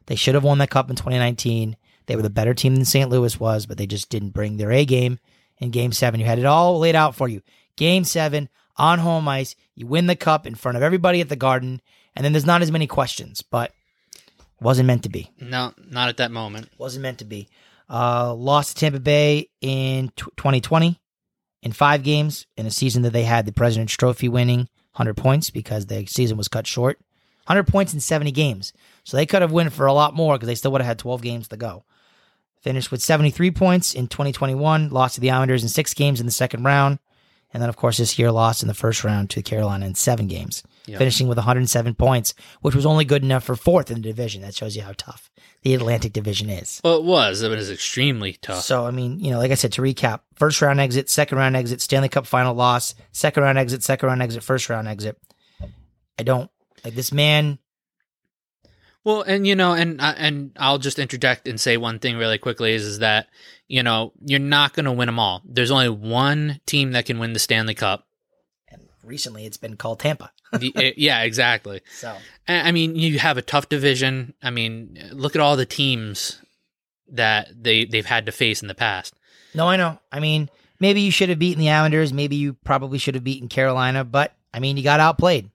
They should have won that cup in 2019. They were the better team than St. Louis was, but they just didn't bring their A game in game seven. You had it all laid out for you. Game seven on home ice. You win the cup in front of everybody at the garden, and then there's not as many questions, but wasn't meant to be. No, not at that moment. Wasn't meant to be. Uh, lost to Tampa Bay in t- 2020 in five games in a season that they had the President's Trophy winning 100 points because the season was cut short. 100 points in 70 games. So they could have won for a lot more because they still would have had 12 games to go. Finished with 73 points in 2021, lost to the Islanders in six games in the second round. And then, of course, this year lost in the first round to Carolina in seven games, Yeah. finishing with 107 points, which was only good enough for fourth in the division. That shows you how tough the Atlantic Division is. Well, it was. It was extremely tough. So, I mean, you know, like I said, to recap, first round exit, second round exit, Stanley Cup final loss, second round exit, second round exit, first round exit. I don't like this man. Well, and you know, and uh, and I'll just interject and say one thing really quickly is, is that you know you're not going to win them all. There's only one team that can win the Stanley Cup. And recently it's been called Tampa. Eh, yeah, exactly. So, I I mean, you have a tough division. I mean, look at all the teams that they they've had to face in the past. no, I know. I mean, maybe you should have beaten the Islanders. Maybe you probably should have beaten Carolina, but I mean, you got outplayed.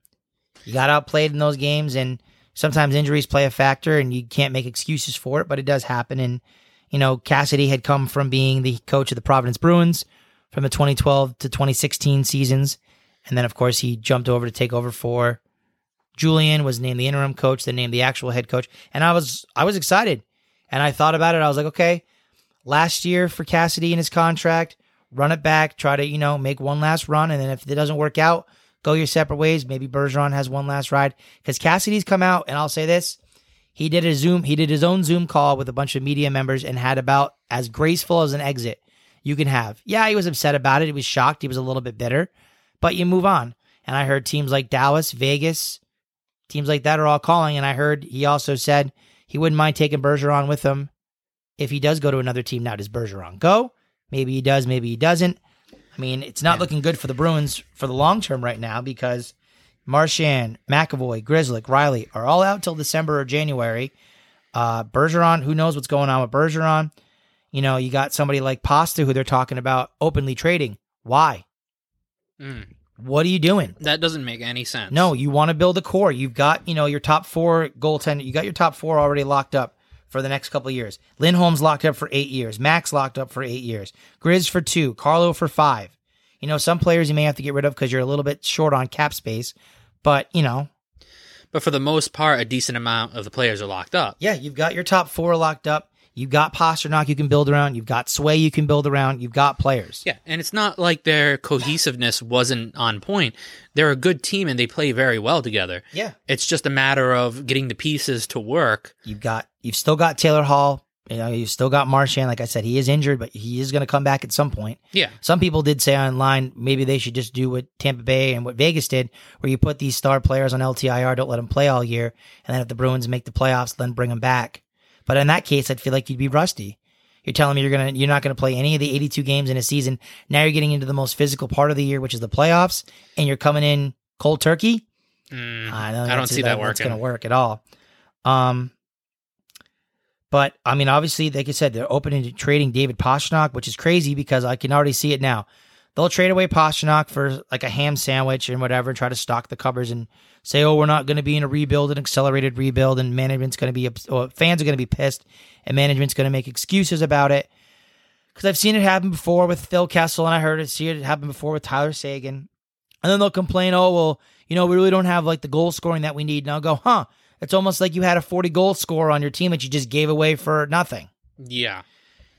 You got outplayed in those games, and sometimes injuries play a factor, and you can't make excuses for it, but it does happen. And, you know, Cassidy had come from being the coach of the Providence Bruins from the 2012 to 2016 seasons. And then, of course, he jumped over to take over for Julien, was named the interim coach, then named the actual head coach. And I was, I was excited. And I thought about it. I was like, okay, last year for Cassidy and his contract, run it back, try to, you know, make one last run. And then if it doesn't work out, go your separate ways. Maybe Bergeron has one last ride. Because Cassidy's come out, and I'll say this. He did a Zoom, he did his own Zoom call with a bunch of media members and had about as graceful as an exit you can have. Yeah, he was upset about it. He was shocked. He was a little bit bitter, but you move on. And I heard teams like Dallas, Vegas, teams like that are all calling. And I heard he also said he wouldn't mind taking Bergeron with him if he does go to another team. Now, does Bergeron go? Maybe he does, maybe he doesn't. I mean, it's not looking good for the Bruins for the long term right now because Marchand, McAvoy, Grzelcyk, Riley are all out till December or January. Uh, Bergeron, who knows what's going on with Bergeron? You know, you got somebody like Pasta who they're talking about openly trading. Why? Mm, What are you doing? that doesn't make any sense. No, you want to build a core. You've got, you know, your top four goaltender. You got your top four already locked up for the next couple of years. Lindholm's locked up for eight years. Max locked up for eight years. Grizz for two. Carlo for five. You know, some players you may have to get rid of because you're a little bit short on cap space. But, you know, but for the most part, a decent amount of the players are locked up. yeah, you've got your top four locked up. You've got Pastrnak you can build around. You've got Sway you can build around. You've got players. Yeah, and it's not like their cohesiveness wasn't on point. They're a good team and they play very well together. Yeah. It's just a matter of getting the pieces to work. You've got you've still got Taylor Hall. You know, you've still got Marchand. Like I said, he is injured, but he is going to come back at some point. Yeah. Some people did say online maybe they should just do what Tampa Bay and what Vegas did, where you put these star players on LTIR, don't let them play all year, and then if the Bruins make the playoffs, then bring them back. But in that case, I'd feel like you'd be rusty. You're telling me you're gonna you're not gonna play any of the 82 games in a season. Now you're getting into the most physical part of the year, which is the playoffs, and you're coming in cold turkey. Mm, I don't, I don't see that That's working. going to work at all. Um, but I mean, obviously, like I said, they're open to trading David Pastrnak, which is crazy because I can already see it now. They'll trade away Pastrnak for like a ham sandwich and whatever, and try to stock the cupboards and say, "Oh, we're not going to be in a rebuild, an accelerated rebuild, and management's going to be, or fans are going to be pissed, and management's going to make excuses about it." Because I've seen it happen before with Phil Kessel, and I heard it see it happen before with Tyler Seguin. And then they'll complain, oh, well, you know, we really don't have like the goal scoring that we need. And I'll go, huh, it's almost like you had a 40 goal scorer on your team that you just gave away for nothing. Yeah.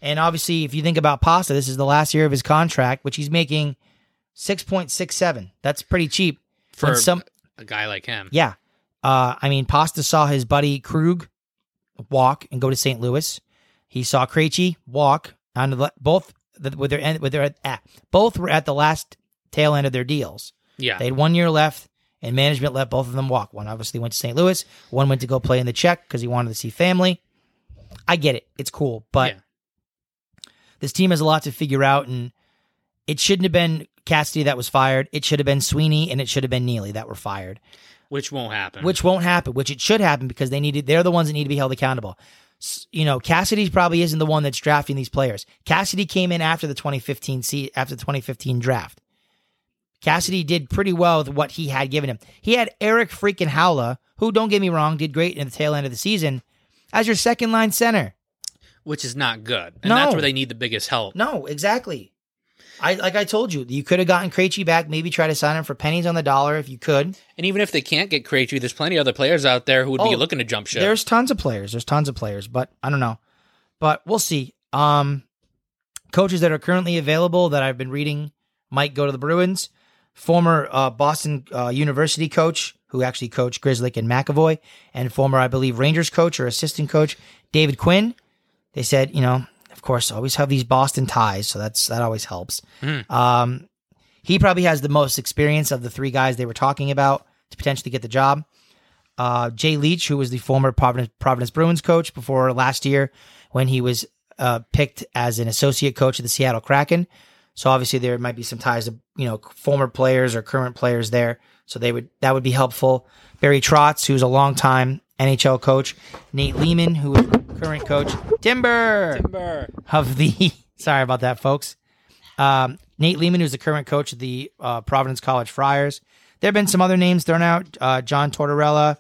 And obviously, if you think about Pasta, this is the last year of his contract, which he's making 6.67. That's pretty cheap. For When some, a guy like him. yeah. Uh, I mean, Pasta saw his buddy Krug walk and go to St. Louis. He saw Krejci walk on the both the- with their end with their ah, both were at the last tail end of their deals. Yeah. They had one year left, and management let both of them walk. One obviously went to St. Louis. One went to go play in the Czech because he wanted to see family. I get it; it's cool, but Yeah. This team has a lot to figure out, and it shouldn't have been Cassidy that was fired. It should have been Sweeney, and it should have been Neely that were fired, Which won't happen. which won't happen. Which it should happen because they needed. They're the ones that need to be held accountable. You know, Cassidy probably isn't the one that's drafting these players. Cassidy came in after the 2015 se- after the 2015 draft. Cassidy did pretty well with what he had given him. He had Eric freaking Haula, who don't get me wrong, did great in the tail end of the season, as your second line center. Which is not good. And No. that's where they need the biggest help. No, exactly. I like I told you, you could have gotten Krejci back. Maybe try to sign him for pennies on the dollar if you could. And even if they can't get Krejci, there's plenty of other players out there who would Oh, be looking to jump ship. There's tons of players. There's tons of players, but I don't know. But we'll see. Um, coaches that are currently available that I've been reading might go to the Bruins. Former uh, Boston uh, University coach, who actually coached Grizzly and McAvoy, and former, I believe, Rangers coach or assistant coach David Quinn. They said, you know, of course, always have these Boston ties, so that's that always helps. Um, he probably has the most experience of the three guys they were talking about to potentially get the job. Uh, Jay Leach, who was the former Providence, Providence Bruins coach before last year when he was uh, picked as an associate coach of the Seattle Kraken. So obviously there might be some ties to you know former players or current players there. So they would that would be helpful. Barry Trotz, who's a longtime NHL coach, Nate Leaman, who is the current coach, Timber, Timber. of the. sorry about that, folks. Um, Nate Leaman, who's the current coach of the uh, Providence College Friars. There have been some other names thrown out. Uh, John Tortorella,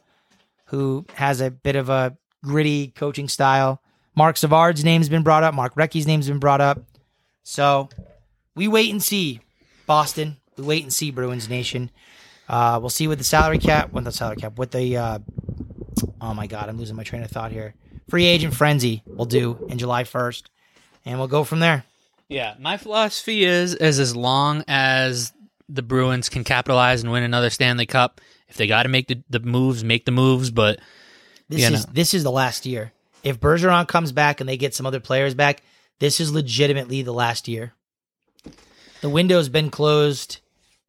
who has a bit of a gritty coaching style. Mark Savard's name's been brought up. Mark Recchi's name's been brought up. So we wait and see, Boston. We wait and see, Bruins Nation. Uh, we'll see what the salary cap, what the salary cap, what the, uh, oh my God, I'm losing my train of thought here. Free agent frenzy will do in July 1st, and we'll go from there. Yeah, my philosophy is is as long as the Bruins can capitalize and win another Stanley Cup, if they got to make the, the moves, make the moves. But This is no. this is the last year. If Bergeron comes back and they get some other players back, this is legitimately the last year. The window's been closed.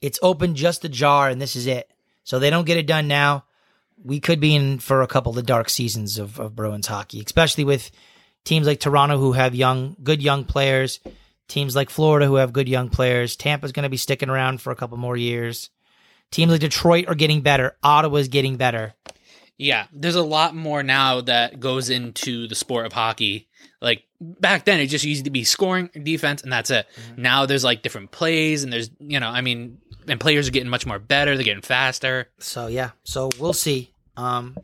It's open just ajar, and this is it. So they don't get it done now. We could be in for a couple of the dark seasons of, of Bruins hockey, especially with teams like Toronto who have young, good young players. Teams like Florida who have good young players. Tampa's going to be sticking around for a couple more years. Teams like Detroit are getting better. Ottawa's getting better. yeah, there's a lot more now that goes into the sport of hockey. Like back then, it just used to be scoring, defense, and that's it. Mm-hmm. Now there's like different plays, and there's you know, I mean, and players are getting much more better. They're getting faster. So yeah, so we'll see. Um,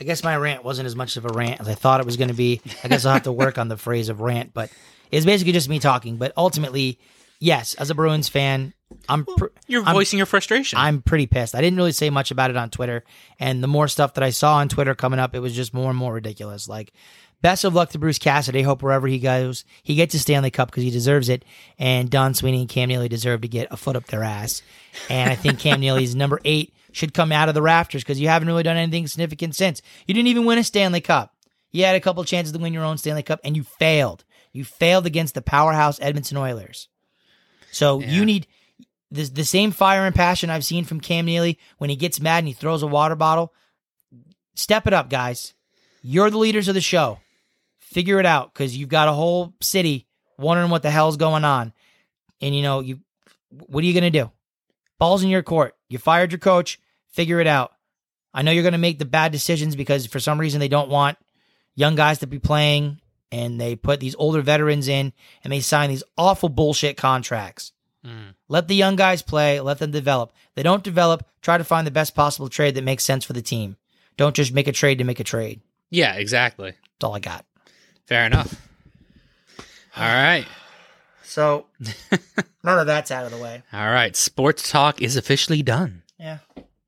I guess my rant wasn't as much of a rant as I thought it was going to be. I guess I'll have to work on the phrase of rant, but it's basically just me talking. But ultimately, yes, as a Bruins fan, I'm pr- You're I'm- voicing your frustration. I'm pretty pissed. I didn't really say much about it on Twitter, and the more stuff that I saw on Twitter coming up, it was just more and more ridiculous. Like, best of luck to Bruce Cassidy. Hope wherever he goes, he gets a Stanley Cup because he deserves it. And Don Sweeney and Cam Neely deserve to get a foot up their ass. And I think Cam Neely's number eight should come out of the rafters because you haven't really done anything significant since. You didn't even win a Stanley Cup. You had a couple chances to win your own Stanley Cup, and you failed. You failed against the powerhouse Edmonton Oilers. So you need the, the same fire and passion I've seen from Cam Neely when he gets mad and he throws a water bottle. Step it up, guys. You're the leaders of the show. Figure it out because you've got a whole city wondering what the hell's going on. And you know, you what are you gonna do? Ball's in your court. You fired your coach. Figure it out. I know you're gonna make the bad decisions because for some reason they don't want young guys to be playing and they put these older veterans in and they sign these awful bullshit contracts. Mm. Let the young guys play, let them develop. They don't develop, try to find the best possible trade that makes sense for the team. Don't just make a trade to make a trade. Yeah, exactly. That's all I got. Fair enough. All right. So none of that's out of the way. All right. Sports talk is officially done. Yeah.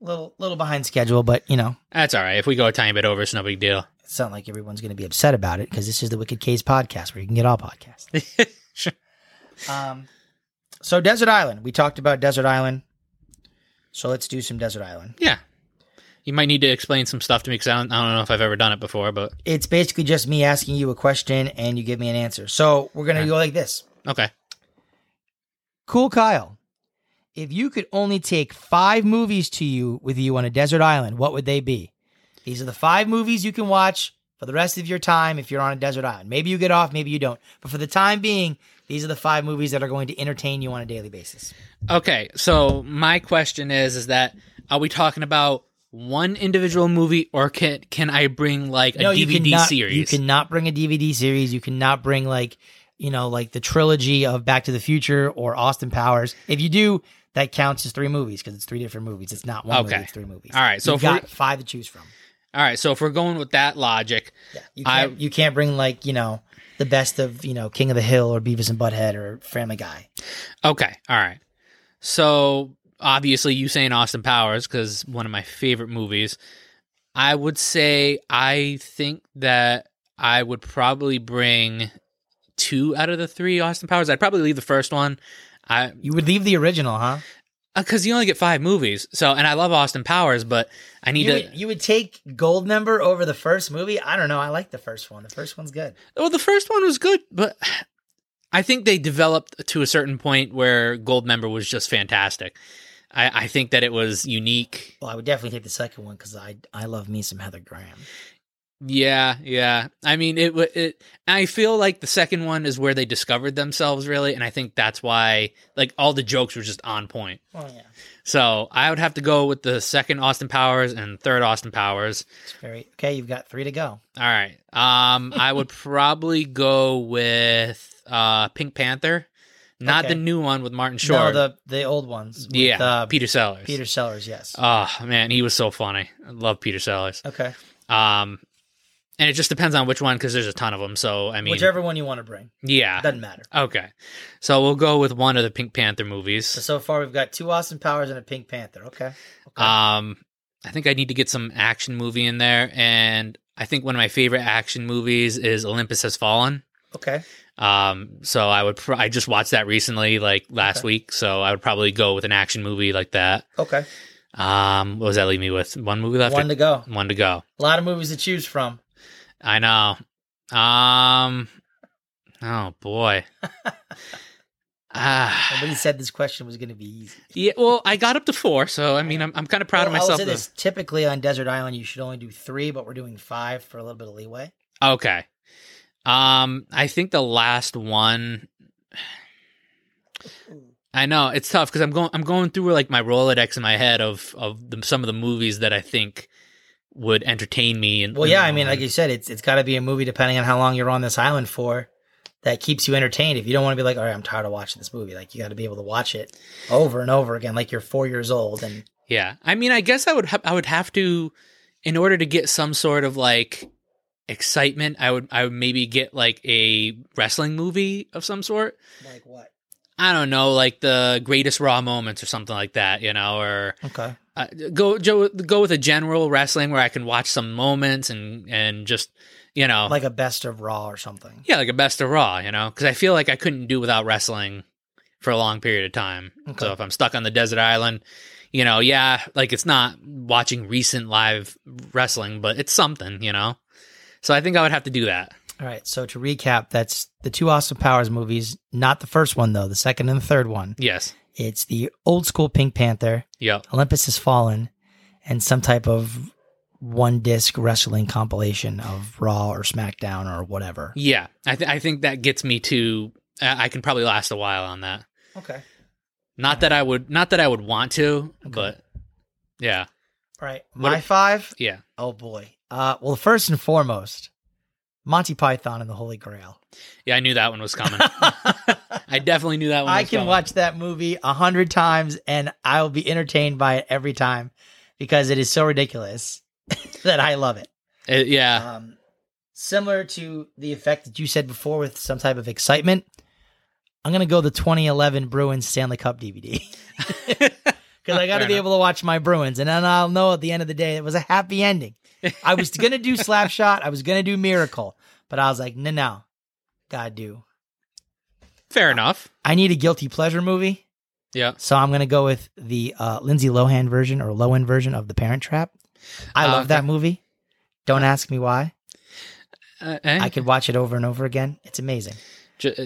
Little little behind schedule, but you know, That's all right. If we go a tiny bit over, it's no big deal. it's not like everyone's gonna be upset about it because this is the Wicked K's podcast where you can get all podcasts. sure. Um so Desert Island. We talked about Desert Island. So let's do some Desert Island. yeah. You might need to explain some stuff to me because I don't, I don't know if I've ever done it before, but It's basically just me asking you a question and you give me an answer. So we're gonna Okay. go like this. Okay. Cool Kyle. If you could only take five movies to you with you on a desert island, what would they be? These are the five movies you can watch for the rest of your time if you're on a desert island. Maybe you get off, maybe you don't. But for the time being, these are the five movies that are going to entertain you on a daily basis. Okay. So my question is, is that are we talking about one individual movie or can can I bring like a you DVD cannot, series? You cannot bring a DVD series. You cannot bring like, you know, like the trilogy of Back to the Future or Austin Powers. If you do, that counts as three movies because it's three different movies. It's not one movie, it's three movies. All right, so You've got five to choose from. All right. So if we're going with that logic, You can't, you can't bring like you know the best of you know King of the Hill or Beavis and Butthead or Family Guy. Okay. All right. So obviously, you saying Austin Powers because one of my favorite movies. I would say I think that I would probably bring two out of the three Austin Powers. I'd probably leave the first one. I You would leave the original, huh? Uh, because you only get five movies. So, and I love Austin Powers, but I need You to. would, you would take Gold Member over the first movie? I don't know. I like the first one. The first one's good. Well, the first one was good, but I think they developed to a certain point where Goldmember was just fantastic. I, I think that it was unique. Well, I would definitely take the second one because I I love me some Heather Graham. Yeah, yeah. I mean, it. It. I feel like the second one is where they discovered themselves, really, and I think that's why, like, all the jokes were just on point. Oh yeah, So I would have to go with the second Austin Powers and third Austin Powers. it's very okay. You've got three to go. All right. Um, I would probably go with uh Pink Panther, not Okay. the new one with Martin Short. No, the the old ones. with, yeah, uh, Peter Sellers. Peter Sellers. Yes. Oh man, he was so funny. I love Peter Sellers. okay. Um, and it just depends on which one because there's a ton of them. So I mean, Whichever one you want to bring yeah. doesn't matter. Okay, so we'll go with one of the Pink Panther So movies. so far we've got two Austin Powers and a Pink Panther. Okay. okay. Um, I think I need to get some action movie in there, and I think one of my favorite action movies is Olympus Has Fallen. okay. Um, so I would pr- I just watched that recently, like last Okay. week. So I would probably go with an action movie like that. Okay. Um, what does that leave me with? One movie left. One to go. One to go. A lot of movies to choose from. I know. Um. Oh boy. Ah. Nobody said this question was going to be easy. yeah. Well, I got up to four, so I mean, I'm I'm kind of proud Well, of myself. I'll say this. Typically on Desert Island, you should only do three, but we're doing five for a little bit of leeway. Okay. Um, I think the last one. I know it's tough because I'm going. I'm going through like my Rolodex in my head of of the, some of the movies that I think would entertain me. And Well, yeah, I mean, like you said, it's it's got to be a movie depending on how long you're on this island for that keeps you entertained. If you don't want to be like, all right, I'm tired of watching this movie, like you got to be able to watch it over and over again, like you're four years old. And yeah. I mean, I guess I would ha- I would have to, in order to get some sort of like excitement, I would I would maybe get like a wrestling movie of some sort. like what? I don't know, like the greatest raw moments or something like that, you know, or Okay, uh, go Joe, go with a general wrestling where I can watch some moments and and just you know like a best of Raw or something. yeah like a best of Raw, you know, because I feel like I couldn't do without wrestling for a long period of time. Okay. So if I'm stuck on the desert island, you know, yeah, like it's not watching recent live wrestling, but it's something, you know. So I think I would have to do that. All right. So to recap, that's the two Austin Powers movies. Not the first one though. The second and the third one. Yes. It's the old school Pink Panther. Yep. Olympus has fallen, and some type of one disc wrestling compilation of Raw or SmackDown or whatever. Yeah. I th- I think that gets me to. I I can probably last a while on that. Okay. Not that I would. Not that I would want to, but yeah. All right. What- My five. Yeah. Oh boy. Uh, well, first and foremost, Monty Python and the Holy Grail. Yeah, I knew that one was coming. I definitely knew that one. I can coming. watch that movie a hundred times and I will be entertained by it every time because it is so ridiculous that I love it. Uh, yeah, Um, similar to the effect that you said before with some type of excitement, I'm gonna go the 2011 Bruins Stanley Cup DVD because I got to be enough. able to watch my Bruins, and then I'll know at the end of the day it was a happy ending. I was gonna do Slapshot, I was gonna do Miracle, but I was like, no, no, gotta do. fair enough. I need a guilty pleasure movie. Yeah, So I'm gonna go with the uh, Lindsay Lohan version or Lohan version of The Parent Trap. I Uh, love that movie. Don't ask me why. uh, eh, I could watch it over and over again. It's amazing.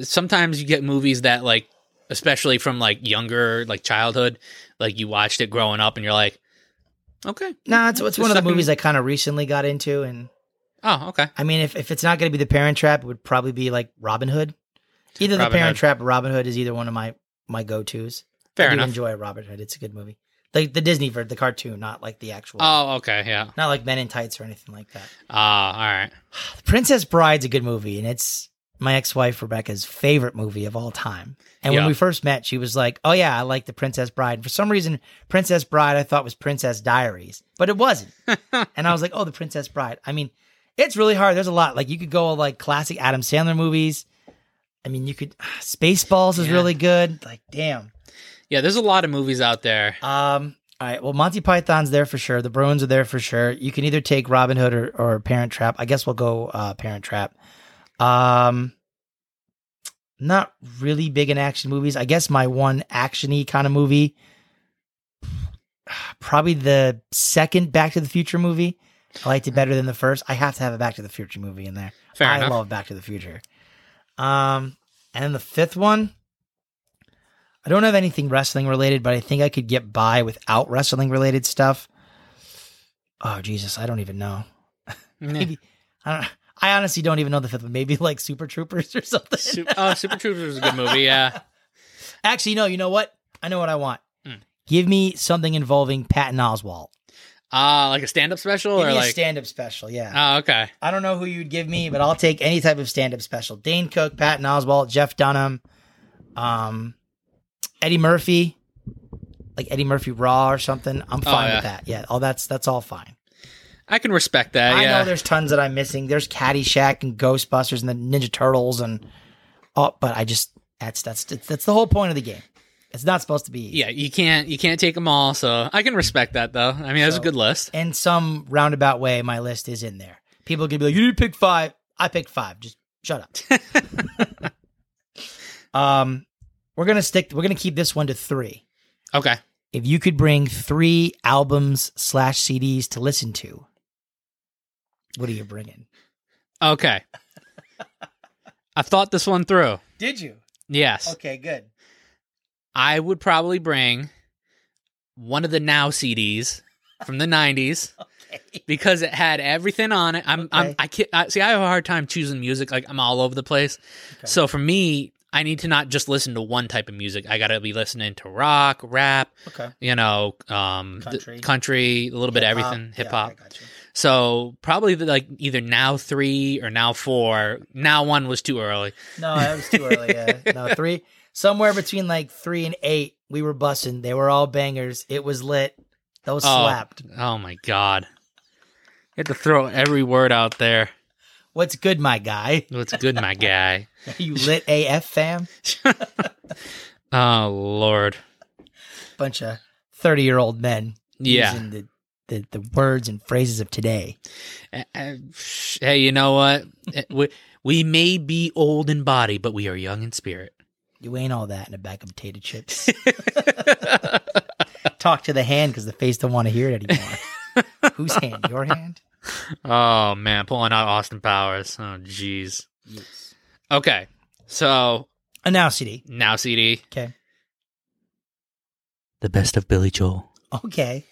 sometimes you get movies that like, especially from like younger, like childhood, like you watched it growing up, and you're like, okay, No, it's, it's Just one of the movies I kind of recently got into, and oh, okay, I mean, if, if it's not going to be The Parent Trap, it would probably be like Robin Hood. Either The Parent Hood. Trap or Robin Hood is either one of my my go tos. fair I enough. enjoy Robin Hood. It's a good movie. The the Disney version, the cartoon, not like the actual. Oh, okay, yeah. not like Men in Tights or anything like that. Ah, all right. Princess Bride's a good movie, and it's my ex-wife Rebecca's favorite movie of all time. And when we first met, she was like, "Oh yeah, I like the Princess Bride." For some reason, Princess Bride I thought was Princess Diaries, but it wasn't. and I was like, "Oh, the Princess Bride." I mean, it's really hard. There's a lot. Like you could go like classic Adam Sandler movies. I mean, you could Spaceballs is Yeah. really good. Like, damn. Yeah, there's a lot of movies out there. Um, all right. Well, Monty Python's there for sure. The Bruins are there for sure. You can either take Robin Hood or, or Parent Trap. I guess we'll go uh, Parent Trap. Um, not really big in action movies. I guess my one actiony kind of movie, probably the second Back to the Future movie. I liked it better than the first. I have to have a Back to the Future movie in there. Fair I enough. love Back to the Future. Um, and then the fifth one, I don't have anything wrestling related, but I think I could get by without wrestling related stuff. Oh Jesus, I don't even know. Maybe I don't. I honestly don't even know the fifth one. Maybe like Super Troopers or something. Su- oh, Super Troopers is a good movie. Yeah. Actually, no. You know what? I know what I want. Hmm. Give me something involving Patton Oswalt. Uh, like a stand-up special Give or me a like. stand-up special. Yeah. oh, okay. I don't know who you'd give me, but I'll take any type of stand-up special. Dane Cook, Patton Oswalt, Jeff Dunham, um, Eddie Murphy, like Eddie Murphy Raw or something. I'm fine Oh, yeah. with that. Yeah, all that's that's all fine. I can respect that. I yeah. know there's tons that I'm missing. There's Caddyshack and Ghostbusters and the Ninja Turtles and oh, but I just that's that's that's the whole point of the game. It's not supposed to be. yeah, you can't you can't take them all, so I can respect that though. I mean, that's a good list. In some roundabout way, my list is in there. People can be like, "You didn't pick five. I picked five. Just shut up." um, we're gonna stick. We're gonna keep this one to three. Okay. If you could bring three albums slash CDs to listen to, what are you bringing? Okay. I've thought this one through. Did you? Yes. Okay, good. I would probably bring one of the Now CDs from the 90s Okay. because it had everything on it. I'm, I'm I can't I, see. I have a hard time choosing music. Like I'm all over the place. Okay. So for me, I need to not just listen to one type of music. I got to be listening to rock, rap, Okay. you know, um, Country. country, a little bit of everything, hip hop. I you. So probably the, like either now three or now four. Now one was too early. No, that was too early. Yeah. No, three. Somewhere between like three and eight, we were bussing. They were all bangers. It was lit. Those Oh. slapped. Oh my god! You have to throw every word out there. What's good, my guy? What's good, my guy? you lit AF fam? Oh lord. Bunch of thirty-year-old men Yeah. using the, the the words and phrases of today. Uh, uh, sh- Hey, you know what? Uh, we, we may be old in body, but we are young in spirit. You ain't all that in a bag of potato chips. Talk to the hand because the face don't want to hear it anymore. Whose hand? Your hand? oh man, pulling out Austin Powers. Oh jeez. Yes. Okay, so A now CD. now CD, Okay. the best of Billy Joel. Okay.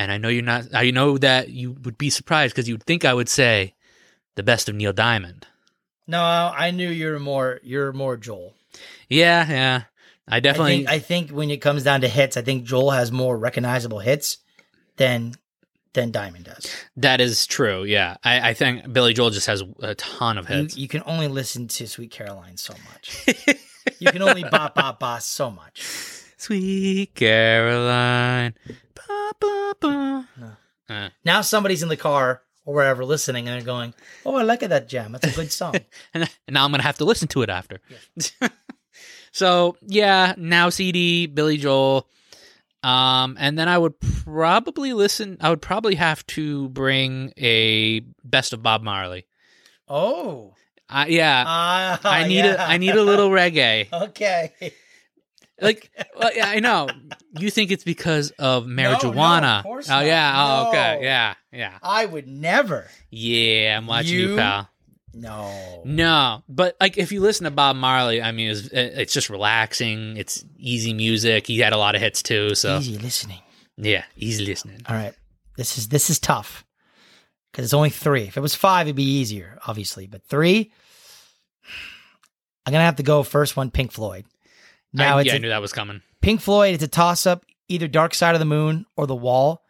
And I know you're not. I know that you would be surprised because you'd think I would say the best of Neil Diamond. No, I knew you're more you're more Joel. Yeah, yeah. I I definitely. think I think when it comes down to hits, I think Joel has more recognizable hits than than Diamond does. that is true. Yeah, I, I think Billy Joel just has a ton of You, hits. you can only listen to Sweet Caroline so much. you can only bop bop bop so much. Sweet Caroline. No. Uh, Now somebody's in the car or wherever listening and they're going, "Oh, I like that jam. That's a good song." and, now I'm gonna have to listen to it after. so yeah, now CD Billy Joel. Um, and then I would probably listen. I would probably have to bring a best of Bob Marley. oh, Uh, yeah, Ah, I need yeah. a I need a little reggae. Okay. Like, well, yeah, I know you think it's because of no, marijuana. of course oh not. yeah. Oh okay. No. Yeah. Yeah. I would never. Yeah. I'm watching you, You- pal. No. No, but like if you listen to Bob Marley, I mean, it's, it's just relaxing. It's easy music. He had a lot of hits too. So Easy listening. yeah, easy listening. All right. This is this is tough because it's only three. If it was five, it'd be easier, obviously. But three, I'm gonna have to go first one. Pink Floyd. Now I, yeah, I a- knew that was coming. Pink Floyd. It's a toss up, either Dark Side of the Moon or The Wall.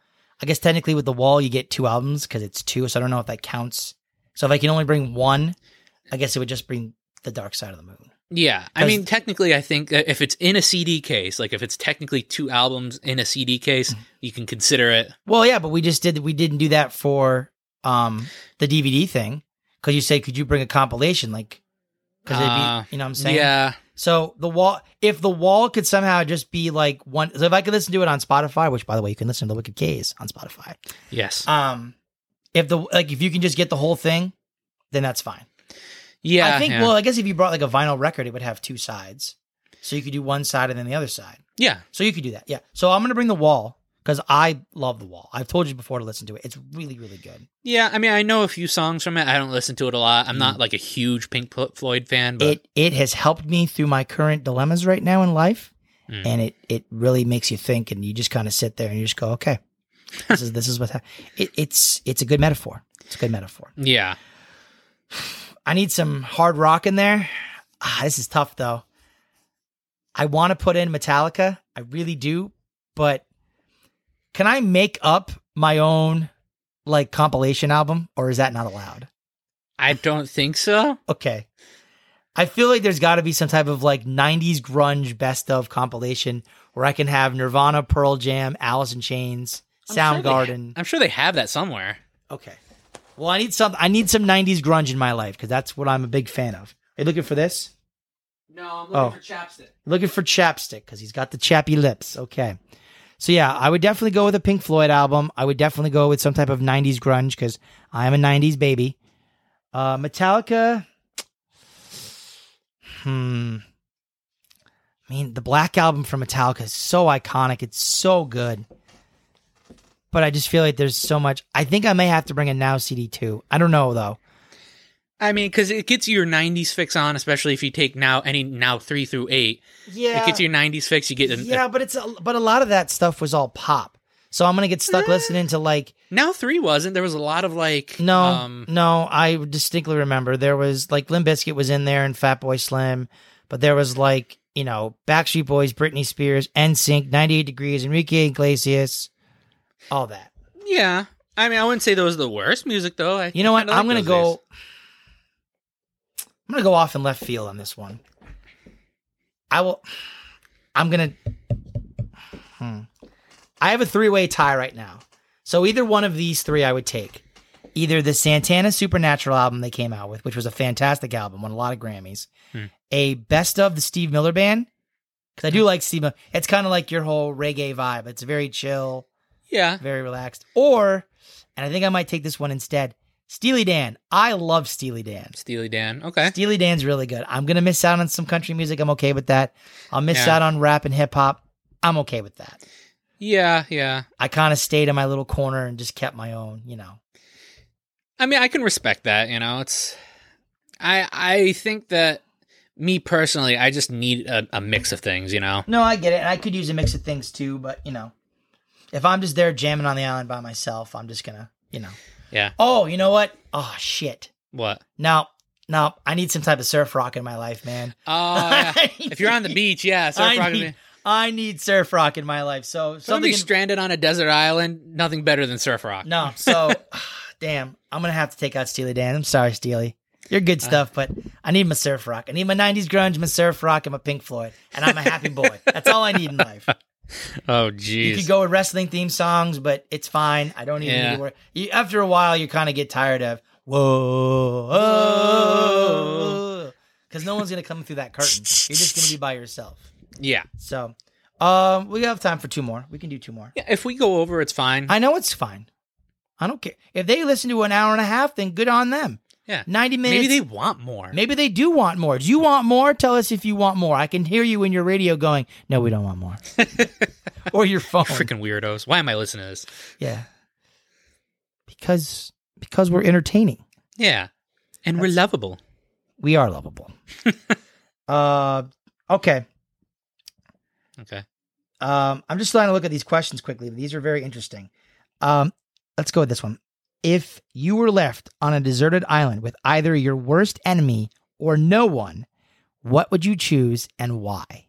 I guess technically with The Wall, you get two albums because it's two. So I don't know if that counts. So if I can only bring one, I guess it would just bring The Dark Side of the Moon. Yeah, I mean, technically, I think if it's in a CD case, like if it's technically two albums in a CD case, Mm-hmm. you you can consider it. Well, yeah, but we just did. We didn't do that for um the DVD thing because you say, could you bring a compilation like? Because Uh, you know, what I'm saying. Yeah, So the wall, if the wall could somehow just be like one, so if I could listen to it on Spotify, which by the way, you can listen to the Wicked K's on Spotify. yes, Um, if the like, if you can just get the whole thing, then that's fine. Yeah, I think. yeah. Well, I guess if you brought like a vinyl record, it would have two sides, so you could do one side and then the other side. yeah. So you could do that. Yeah. So I'm gonna bring the wall because I love the wall. I've told you before to listen to it. It's really, really good. Yeah, I mean, I know a few songs from it. I don't listen to it a lot. I'm not like a huge Pink Floyd fan, but Mm. it it has helped me through my current dilemmas right now in life, Mm. and it it really makes you think, and you just kind of sit there and you just go, okay, this is this is what ha-. it, it's it's a good metaphor. It's a good metaphor. yeah. I need some hard rock in there. Ah, this is tough though. I want to put in Metallica. I really do, but can I make up my own like compilation album or is that not allowed? I don't think so. Okay. I feel like there's got to be some type of like 90s grunge best of compilation where I can have Nirvana, Pearl Jam, Alice in Chains, I'm sure they- Soundgarden. I'm sure they have that somewhere. Okay. Well, I need some I need some 90s grunge in my life cuz that's what I'm a big fan of. Are you looking for this? No, I'm looking Oh. for chapstick. Looking for chapstick because he's got the chappy lips. Okay. So yeah, I would definitely go with a Pink Floyd album. I would definitely go with some type of '90s grunge because I am a '90s baby. Uh, Metallica. Hmm. I mean, the Black album from Metallica is so iconic. It's so good. But I just feel like there's so much. I think I may have to bring a Now CD too. I don't know though. I mean, because it gets your '90s fix on, especially if you take now any now three through eight. Yeah. It gets your '90s fix. You get an, yeah, but it's a, but a lot of that stuff was all pop. So I'm gonna get stuck Eh. listening to like now three wasn't. There was a lot of like no, um, no. I distinctly remember there was like Limp Bizkit was in there and Fatboy Slim, but there was like you know Backstreet Boys, Britney Spears, NSYNC, 98 Degrees, Enrique Iglesias, all that. yeah. I mean, I wouldn't say those are the worst music though. I You know what? I'm gonna go. days. I'm gonna go off in left field on this one. I will. I'm gonna. Hmm. I have a three way tie right now. So either one of these three I would take. Either the Santana Supernatural album they came out with, which was a fantastic album, won a lot of Grammys. Hmm. A best of the Steve Miller Band, because I do like Steve. Miller. It's kind of like your whole reggae vibe. It's very chill, Yeah. very relaxed. Or, and I think I might take this one instead. Steely Dan. I love Steely Dan. Steely Dan. Okay. Steely Dan's really good. I'm gonna miss out on some country music. I'm okay with that. I'll miss Yeah. out on rap and hip hop. I'm okay with that. Yeah. Yeah. I kind of stayed in my little corner and just kept my own, you know. I mean, I can respect that. You know, it's. I I think that me personally, I just need a, a mix of things. You know. No, I get it. And I could use a mix of things too, but you know, if I'm just there jamming on the island by myself, I'm just gonna, you know. Yeah. Oh, you know what? Oh shit. What? No, no, I need some type of surf rock in my life, man. Oh, yeah. if you're on the beach, yeah, surf I rock. need, I need surf rock in my life. So Somebody something. in- stranded on a desert island, nothing better than surf rock. No, so damn, I'm gonna have to take out Steely Dan. I'm sorry, Steely. You're good uh. stuff, but I need my surf rock. I need my '90s grunge, my surf rock, and my Pink Floyd, and I'm a happy boy. That's all I need in life. Oh, geez. You could go with wrestling theme songs, but it's fine. I don't even Yeah. need to worry. You, after a while, you kind of get tired of whoa, because no one's gonna come through that curtain. You're just gonna be by yourself. yeah. So, um, we have time for two more. We can do two more. Yeah. If we go over, it's fine. I know it's fine. I don't care if they listen to an hour and a half. Then good on them. Yeah. Ninety minutes. Maybe they want more. Maybe they do want more. Do you want more? Tell us if you want more. I can hear you in your radio going, "No, we don't want more," or your phone. Freaking weirdos. Why am I listening to this? Yeah, because because we're entertaining. Yeah. And we're lovable. We are lovable. uh, okay. Okay. Um, I'm just trying to look at these questions quickly. These are very interesting. Um, let's go with this one. If you were left on a deserted island with either your worst enemy or no one, what would you choose and why?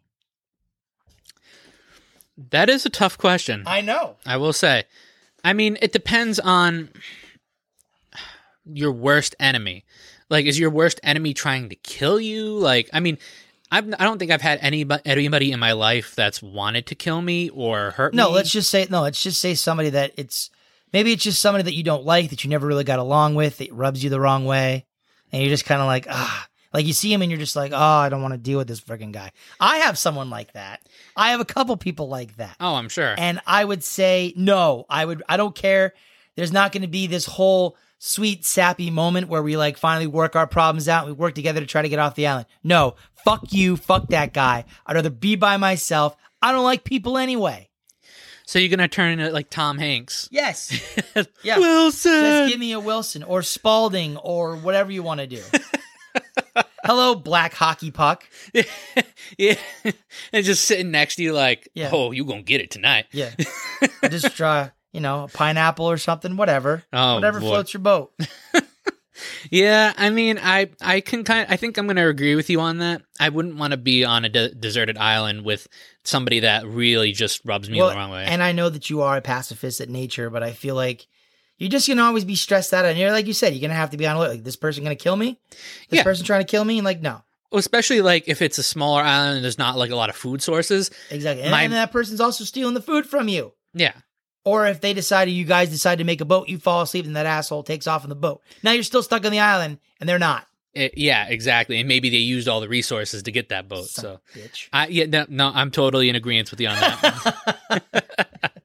That is a tough question. I know. I will say. I mean, it depends on your worst enemy. Like, is your worst enemy trying to kill you? Like, I mean, I've, I don't think I've had anybody, anybody in my life that's wanted to kill me or hurt No, me. let's just say no. Let's just say somebody that it's maybe it's just somebody that you don't like that you never really got along with. It rubs you the wrong way, and you're just kind of like ah, like you see him and you're just like oh, I don't want to deal with this freaking guy. I have someone like that. I have a couple people like that, Oh, I'm sure. and I would say no. I would. I don't care. There's not going to be this whole sweet sappy moment where we like finally work our problems out. And we work together to try to get off the island. No, fuck you, fuck that guy. I'd rather be by myself. I don't like people anyway. So you're gonna turn into like Tom Hanks. Yes. Yeah. Wilson. Just give me a Wilson or Spalding or whatever you want to do. Hello, black hockey puck. yeah, and just sitting next to you, like, Yeah. oh, you gonna get it tonight? Yeah. I just draw, you know, a pineapple or something, whatever. Oh, whatever boy. floats your boat. Yeah, I mean, I I can kind. I think I'm gonna agree with you on that. I wouldn't want to be on a de- deserted island with somebody that really just rubs me Well, the wrong way. And I know that you are a pacifist at nature, but I feel like you're just gonna always be stressed out. And you're like you said, you're gonna have to be on alert. Like this person gonna kill me? This Yeah. person trying to kill me? And like, no. Well, especially like if it's a smaller island and there's not like a lot of food sources. Exactly. And, My- and that person's also stealing the food from you. Yeah, Or if they decided you guys decide to make a boat, you fall asleep and that asshole takes off in the boat. Now you're still stuck on the island and they're not. It- yeah, exactly. And maybe they used all the resources to get that boat. So, bitch. I yeah, no, no, I'm totally in agreement with you on that.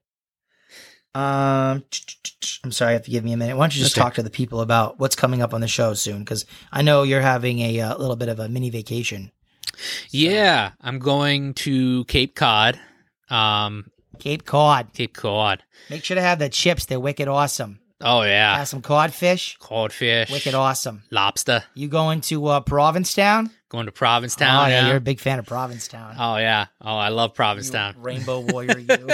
Um, I'm sorry, I have to give me a minute. Why don't you just Okay. talk to the people about what's coming up on the show soon? Because I know you're having a uh, little bit of a mini vacation. yeah, I'm going to Cape Cod. Um, Cape Cod. Cape Cod. Make sure to have the chips. They're wicked awesome. Oh yeah, Have some codfish. codfish, Wicked awesome. lobster. You going to uh, Provincetown? Going to Provincetown. oh, yeah, yeah. you're a big fan of Provincetown. Oh yeah. Oh, I love You Provincetown. Rainbow warrior, you.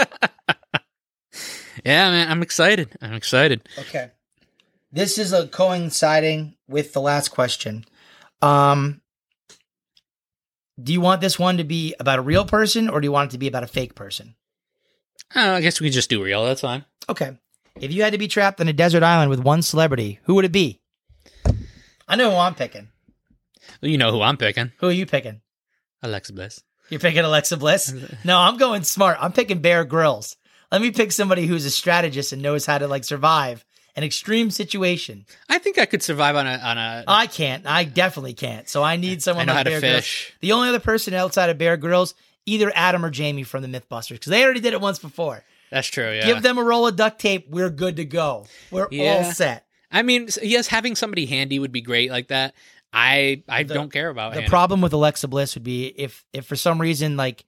Yeah, man, I'm excited. I'm excited. Okay. This is a coinciding with the last question. Um do you want this one to be about a real person or do you want it to be about a fake person? Oh, I guess we can just do real. That's fine. Okay. If you had to be trapped on a desert island with one celebrity, who would it be? I know who I'm picking. You know who I'm picking? Who are you picking? Alexa Bliss. You're picking Alexa Bliss? No, I'm going smart. I'm picking Bear Grylls. Let me pick somebody who's a strategist and knows how to like survive an extreme situation. I think I could survive on a on a. I can't. I definitely can't. So I need someone I know like how to Bear Grylls. fish. The only other person outside of Bear Grylls, either Adam or Jamie from the MythBusters, because they already did it once before. That's true. Yeah. Give them a roll of duct tape. We're good to go. We're all set. I mean, yes, having somebody handy would be great like that. I I The- don't care about it. The problem with Alexa Bliss would be if if for some reason like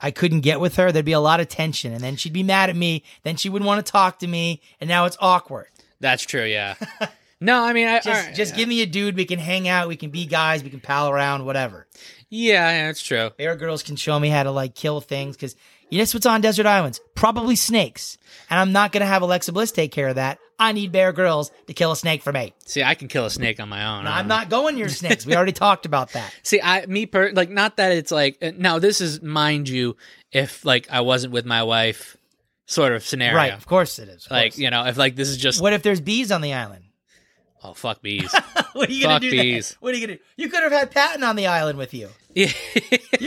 I couldn't get with her, there'd be a lot of tension, and then she'd be mad at me. Then she wouldn't want to talk to me, and now it's awkward. That's true. Yeah. no, I mean, I Just alright, just yeah. give me a dude. We can hang out. We can be guys. We can pal around. Whatever. Yeah, yeah, that's true. Bear Grylls can show me how to like kill things because you know what's on desert islands? Probably snakes. And I'm not gonna have Alexa Bliss take care of that. I need Bear Grylls to kill a snake for me. See, I can kill a snake on my own. No, I'm don't- going your snakes. We already talked about that. See, I me per like not that it's like uh, now this is mind you if like I wasn't with my wife sort of scenario. Right? Of course it is. Like course. you know if like this is just what if there's bees on the island? Oh fuck bees. what are you gonna Fuck do? bees. What are you gonna do? You could have had Patton on the island with you. You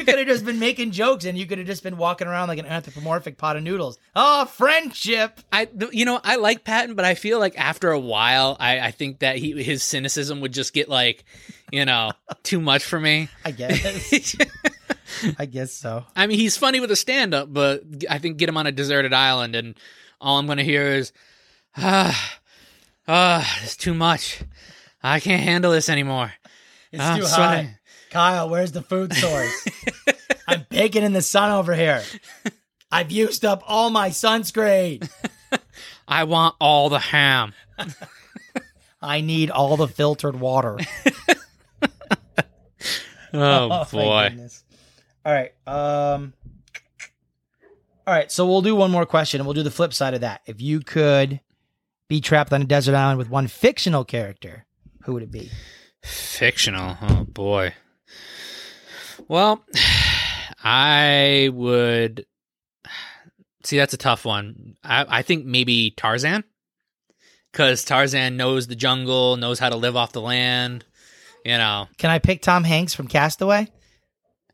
could have just been making jokes, and you could have just been walking around like an anthropomorphic pot of noodles. Oh, friendship. I you know I like Patton, but I feel like after a while, I I think that he his cynicism would just get like, you know, too much for me. I guess. I guess so. I mean, he's funny with a stand up, but I think get him on a deserted island, and all I'm gonna hear is, ah, ah, it's too much. I can't handle this anymore. It's Ah, too I'm hot. sweating. Kyle, where's the food source? I'm baking in the sun over here. I've used up all my sunscreen. I want all the ham. I need all the filtered water. Oh, my boy. All right. Um All right, so we'll do one more question and we'll do the flip side of that. If you could be trapped on a desert island with one fictional character, who would it be? Fictional. Oh boy. Well, I would see that's a tough one. I, I think maybe Tarzan. Because Tarzan knows the jungle, knows how to live off the land. You know, Can I pick Tom Hanks from Castaway?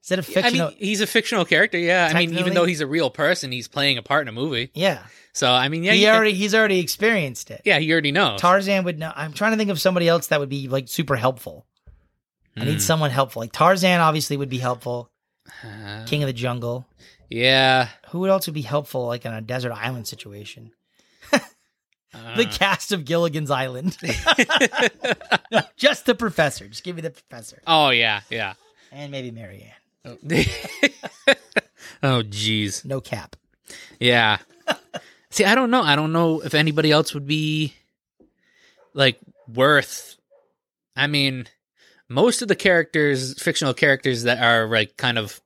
Is it a fictional? I mean, he's a fictional character. Yeah, I mean, even though he's a real person, he's playing a part in a movie. yeah, So I mean, yeah, he already he's already experienced it. yeah, he already knows. Tarzan would know. I'm trying to think of somebody else that would be like super helpful. I Hmm. need someone helpful. Like Tarzan obviously would be helpful. Uh, King of the Jungle. yeah, Who would also be helpful like in a desert island situation? the cast of Gilligan's Island. No, just the professor. Just give me the professor. oh yeah, yeah. And maybe Mary Ann. oh jeez. No cap. Yeah. See, I don't know. I don't know if anybody else would be like worth. I mean, most of the characters, fictional characters that are like kind of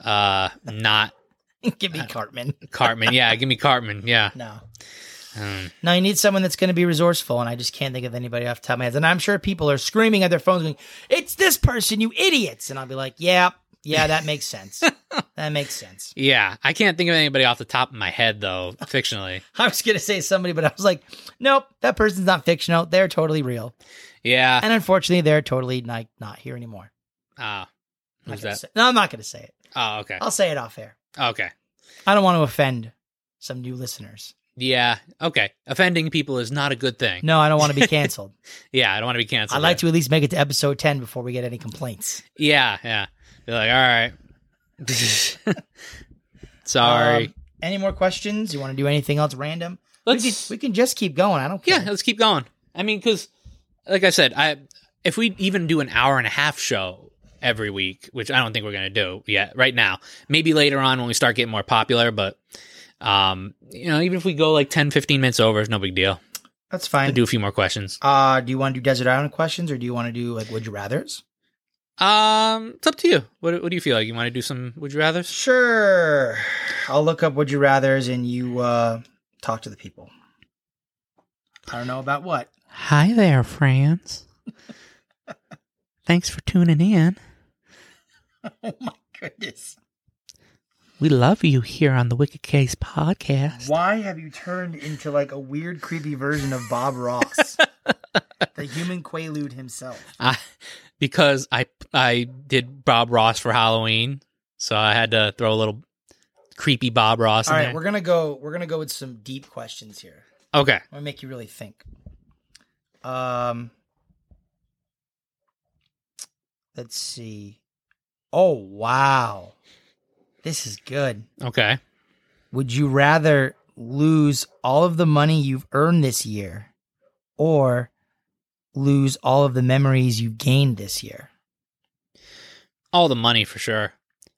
uh not give me Cartman. Cartman. Yeah, give me Cartman. Yeah. No. Um, No, you need someone that's going to be resourceful, and I just can't think of anybody off the top of my head. And I'm sure people are screaming at their phones, going, "It's this person, you idiots!" And I'll be like, "Yeah, yeah, that makes sense. that makes sense." yeah, I can't think of anybody off the top of my head though, fictionally. I was going to say somebody, but I was like, "Nope, that person's not fictional. They're totally real." Yeah. And unfortunately, they're totally not not here anymore. Ah, I'm who's that? say- no, I'm not going to say it. Oh, okay. I'll say it off air. Okay. I don't want to offend some new listeners. Yeah. Okay. Offending people is not a good thing. No, I don't want to be canceled. Yeah, I don't want to be canceled. I'd like to at least make it to episode 10 before we get any complaints. Yeah, yeah. Be like, all right. Sorry. Um, any more questions? You want to do anything else random? let's. we, can, we can just keep going. I don't care. yeah, let's keep going. I mean, because, like I said, I if we even do an hour and a half show every week, which I don't think we're gonna do yet right now. Maybe later on when we start getting more popular, but um, you know, even if we go like 10, 15 minutes over, it's no big deal. That's I'll fine. do a few more questions. Uh, do you want to do desert island questions or do you want to do like would you rather's? Um, it's up to you. What What do you feel like? You want to do some Would you rather? Sure. I'll look up would you rather's and you uh talk to the people. I don't know about what. Hi there, friends. Thanks for tuning in. Oh my goodness. We love you here on the Wicked K's podcast. Why have you turned into like a weird, creepy version of Bob Ross? the human Quaalude himself. I, because I I did Bob Ross for Halloween, so I had to throw a little creepy Bob Ross All in right, there. we're gonna go. We're gonna go with some deep questions here. okay. I'm gonna make you really think. Um, let's see. Oh wow, this is good. Okay. Would you rather lose all of the money you've earned this year, or lose all of the memories you gained this year? All the money for sure.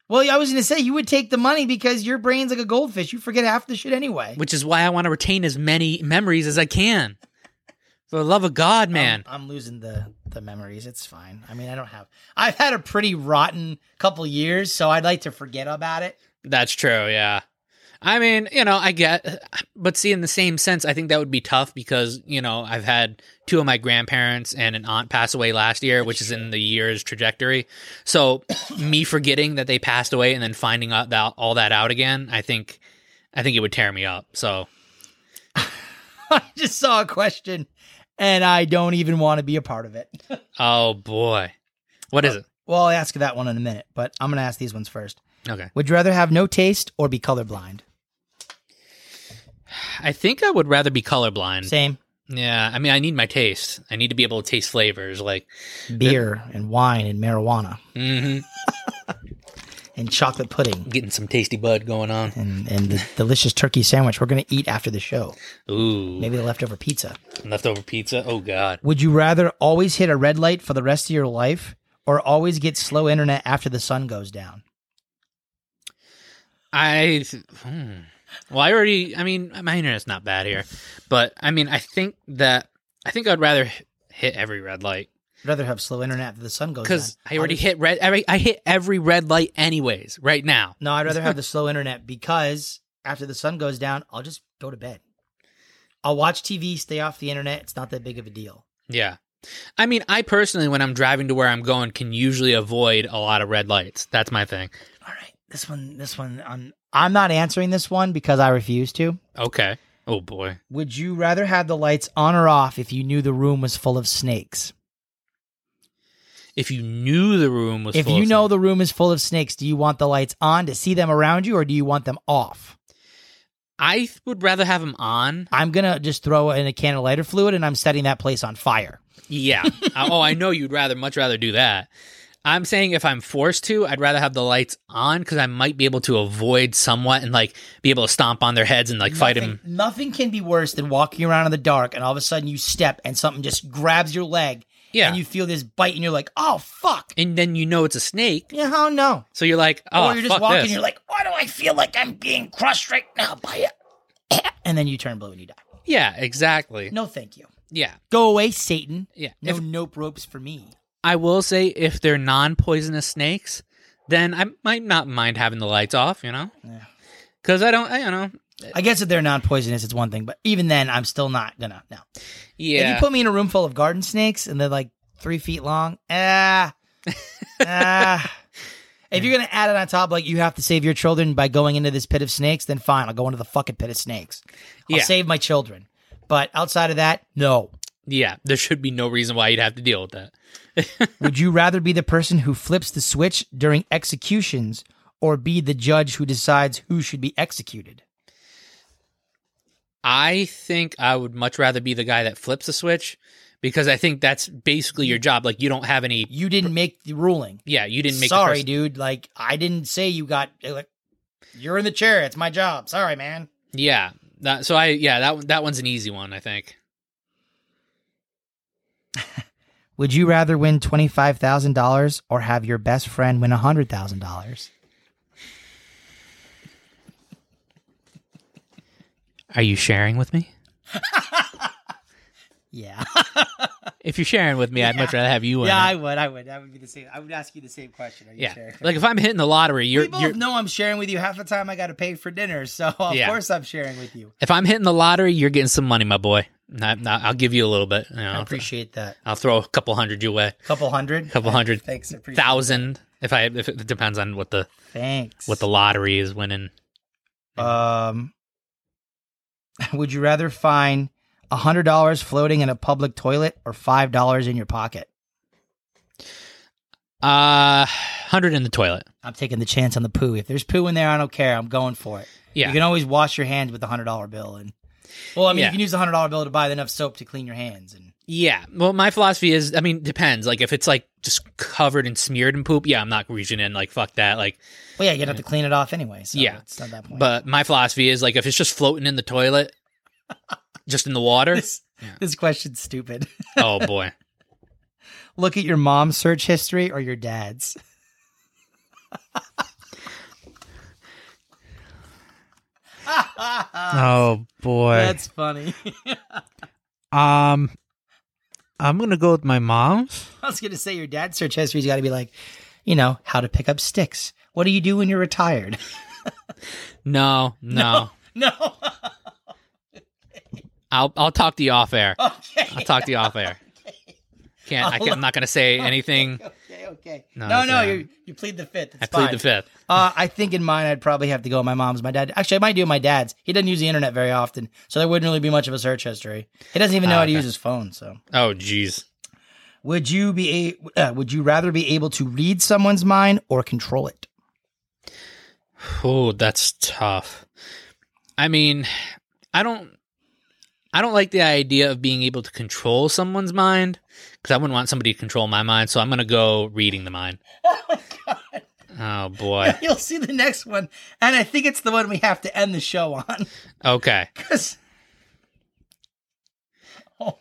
Well, I was gonna say you would take the money because your brain's like a goldfish. You forget half the shit anyway. Which is why I want to retain as many memories as I can. For the love of God, man. I'm, I'm losing the the memories. It's fine. I mean, I don't have. I've had a pretty rotten couple years, so I'd like to forget about it. That's true, yeah. I mean, you know, I get, but see, in the same sense, I think that would be tough because, you know, I've had two of my grandparents and an aunt pass away last year, which is in the year's trajectory. So, me forgetting that they passed away and then finding out that, all that out again, I think, I think it would tear me up. So, I just saw a question, and I don't even want to be a part of it. oh boy. What is it? well, I'll ask that one in a minute, but I'm gonna ask these ones first. Okay. Would you rather have no taste or be colorblind? I think I would rather be colorblind. Same. Yeah. I mean, I need my taste. I need to be able to taste flavors like, Beer and wine and marijuana hmm and chocolate pudding getting some tasty bud going on. and and the delicious turkey sandwich we're gonna eat after the show. Ooh. Maybe the leftover pizza. Leftover pizza. Oh, God. Would you rather always hit a red light for the rest of your life or always get slow internet after the sun goes down? I hmm. Well, I already. I mean, my internet's not bad here, but I mean, I think that I think I'd rather h- hit every red light I'd rather have slow internet the sun goes because I already just- hit red. I, I hit every red light anyways. Right now, No, I'd rather have the slow internet because after the sun goes down, I'll just go to bed. I'll watch TV, stay off the internet. It's not that big of a deal. yeah. I mean, I personally, when I'm driving to where I'm going, can usually avoid a lot of red lights. That's my thing. This one, this one, I'm I'm not answering this one because I refuse to. Okay. Oh boy. Would you rather have the lights on or off if you knew the room was full of snakes? If you knew the room was, If full you know snakes- the room is full of snakes, do you want the lights on to see them around you or do you want them off? I would rather have them on. I'm going to just throw in a can of lighter fluid and I'm setting that place on fire. Yeah. Uh, oh, I know you'd rather much rather do that. I'm saying if I'm forced to, I'd rather have the lights on because I might be able to avoid somewhat and like be able to stomp on their heads and like fight nothing, them. Nothing can be worse than walking around in the dark and all of a sudden you step and something just grabs your leg Yeah. and you feel this bite and you're like, oh fuck. And then you know it's a snake, Yeah, how no? so you're like, oh, or you're just walking this. and you're like, why do I feel like I'm being crushed right now by it? and then you turn blue and you die. yeah, exactly. No, thank you. Yeah, Go away, Satan. yeah. No If, nope ropes for me. I will say if they're non-poisonous snakes, then I might not mind having the lights off. You know, Yeah. because I don't, I don't know. I guess if they're non-poisonous, it's one thing, but even then, I'm still not gonna. No. Yeah. If you put me in a room full of garden snakes and they're like three feet long, ah, ah. If you're gonna add it on top, like you have to save your children by going into this pit of snakes, then fine, I'll go into the fucking pit of snakes. I'll Yeah. save my children. But outside of that, no. Yeah. There should be no reason why you'd have to deal with that. Would you rather be the person who flips the switch during executions or be the judge who decides who should be executed? I think I would much rather be the guy that flips the switch because I think that's basically your job. Like you don't have any. You didn't make the ruling. Yeah, you didn't make. the Sorry, dude. Like I didn't say you got like you're in the chair. It's my job. Sorry, man. Yeah. That, so I yeah that that one's an easy one I think. Would you rather win twenty five thousand dollars or have your best friend win hundred thousand dollars? Are you sharing with me? Yeah, If you're sharing with me, I'd much rather have you win. yeah. I would. I would. That would be the same. I would ask you the same question. Are you yeah. sharing? Like if I'm hitting the lottery, you're, we both you're know I'm sharing with you. Half the time I got to pay for dinner, so of Yeah. course I'm sharing with you. if I'm hitting the lottery, you're getting some money, my boy. Not, not, I'll give you a little bit. You know, I appreciate that. I'll throw a couple hundred your way, couple hundred, couple hundred, Thanks, I appreciate thousand. If I if it depends on what the that. Thanks. what the lottery is winning. Um, would you rather find a hundred dollars floating in a public toilet or five dollars in your pocket? Uh, hundred in the toilet. I'm taking the chance on the poo. If there's poo in there, I don't care. I'm going for it. Yeah. You can always wash your hands with the hundred dollar bill, and well, I mean, Yeah. you can use the hundred dollar bill to buy enough soap to clean your hands. And Yeah. Well, my philosophy is, I mean, depends. Like, if it's like just covered and smeared in poop, yeah, I'm not reaching in. Like, fuck that. Like, well, yeah, you'd have to clean it off anyway. So Yeah. it's not that point. but my philosophy is like, if it's just floating in the toilet, just in the water. this, this question's stupid. oh boy. Look at your mom's search history or your dad's. Oh boy. That's funny. um, I'm gonna go with my mom's. I was going to say your dad's search history's got to be like, you know, how to pick up sticks. What do you do when you're retired? No, no. no. I'll I'll talk to you off air. okay. I'll talk to you off air. Can't I can't, I'm not gonna say anything. Okay, okay. No, No, no, uh, you you plead the fifth. It's I plead fine. the fifth. Uh, I think in mine, I'd probably have to go with my mom's. My dad, actually, I might do my dad's. He doesn't use the internet very often, so there wouldn't really be much of a search history. He doesn't even know Ah, how to okay. use his phone. So, Oh jeez. would you be a, uh, would you rather be able to read someone's mind or control it? Oh, that's tough. I mean, I don't I don't like the idea of being able to control someone's mind because I wouldn't want somebody to control my mind, so I'm going to go reading the mind. Oh my god! Oh boy. You'll see the next one, and I think it's the one we have to end the show on Okay. because. Oh,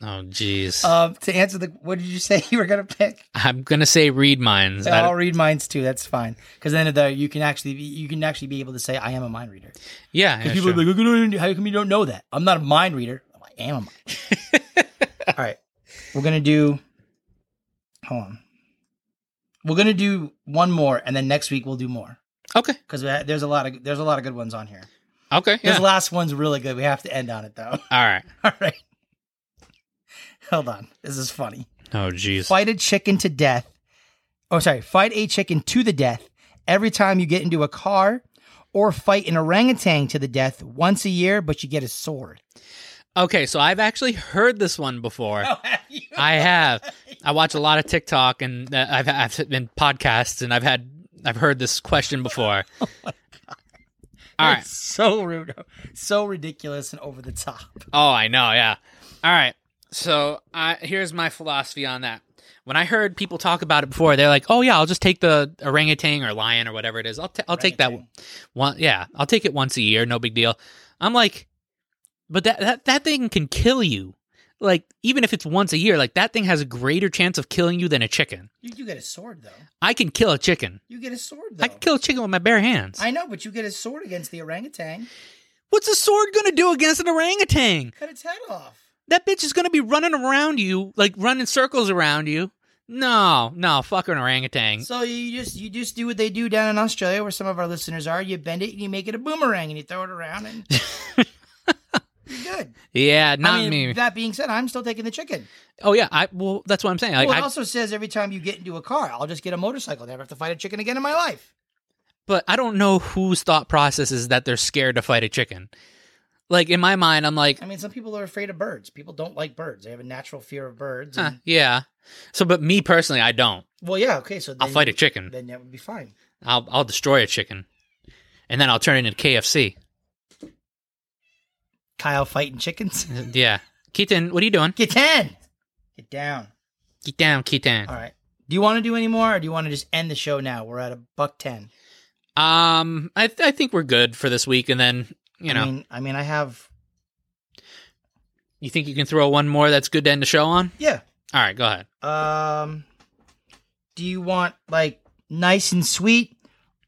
Oh jeez. um, to answer the, what did you say you were gonna pick? I'm going to say read minds. I'll read minds too. That's fine because then the, you can actually be, you can actually be able to say I am a mind reader. yeah, yeah, Because people sure. are like, "How come you- how come you don't know that? I'm not a mind reader. I am a mind. All right. We're going to do, hold on. We're to do one more and then next week we'll do more Okay. because there's a lot of, there's a lot of good ones on here. Okay. This Yeah. last one's really good. We have to end on it though. All right. All right. Hold on. This is funny. Oh jeez. Fight a chicken to death. Oh, sorry. Fight a chicken to the death every time you get into a car or fight an orangutan to the death once a year, but you get a sword. Okay, so I've actually heard this one before. have you? I have. I watch a lot of TikTok and uh, I've I've been podcasts and I've had I've heard this question before. All right. So rude, so ridiculous and over the top. Oh, I know. Yeah. All right. So I here's my philosophy on that. when I heard people talk about it before, they're like, "Oh yeah, I'll just take the orangutan or lion or whatever it is. I'll t- I'll take that Orangutan. one. Yeah, I'll take it once a year, no big deal." I'm like, but that that that thing can kill you. Like even if it's once a year, like that thing has a greater chance of killing you than a chicken. You, you get a sword though. I can kill a chicken. You get a sword though. I can kill a chicken with my bare hands. I know, but you get a sword against the orangutan. What's a sword gonna do against an orangutan? Cut its head off. That bitch is gonna be running around you, like running circles around you. No, no, fucking orangutan. So you just you just do what they do down in Australia, where some of our listeners are. You bend it and you make it a boomerang, and you throw it around, and you're good. Yeah, not I mean, me. that being said, I'm still taking the chicken. oh yeah, I well, that's what I'm saying. Like, well, it I, also says every time you get into a car, I'll just get a motorcycle. Never have to fight a chicken again in my life. but I don't know whose thought process is that they're scared to fight a chicken. Like in my mind, I'm like, I mean, some people are afraid of birds. People don't like birds. They have a natural fear of birds. huh, yeah. So, but me personally, I don't. Well, yeah, okay. So I'll then- fight a chicken. Then that would be fine. I'll I'll destroy a chicken, and then I'll turn it into KFC. Kyle fighting chickens. Yeah, Keaton, what are you doing? Get ten. Get down. Get down, Keaton. All right. Do you want to do any more, or do you want to just end the show now? We're at a buck ten. Um, I th- I think we're good for this week, and then you know, I mean, I mean, I have. you think you can throw one more that's good to end the show on? Yeah. All right, go ahead. Um. Do you want like nice and sweet,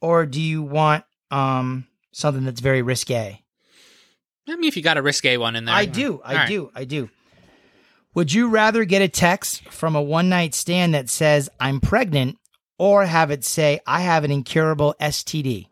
or do you want um something that's very risque? I mean, if you got a risque one in there, I do. I All right. do. I do. Would you rather get a text from a one night stand that says, I'm pregnant, or have it say, I have an incurable STD?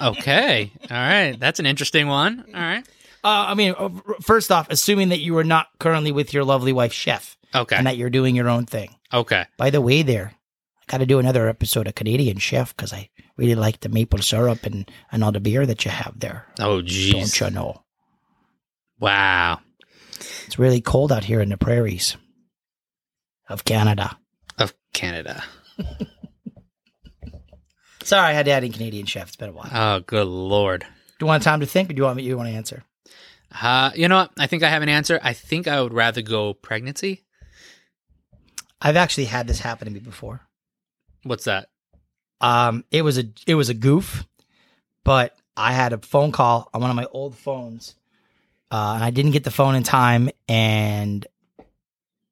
Okay, all right, that's an interesting one. All right, Uh, I mean, uh, first off, assuming that you are not currently with your lovely wife, Chef, okay, and that you're doing your own thing. okay. By the way, there, I got to do another episode of Canadian Chef because I really like the maple syrup and, and all the beer that you have there. Oh, Don't jeez, you know? wow. It's really cold out here in the prairies of Canada. Of Canada. Sorry, I had to add in Canadian Chef. It's been a while. Oh, good lord. Do you want time to think, or do you want me? You want to answer? Uh, you know what? I think I have an answer. I think I would rather go pregnancy. I've actually had this happen to me before. What's that? Um, it was a it was a goof, but I had a phone call on one of my old phones, uh, and I didn't get the phone in time. And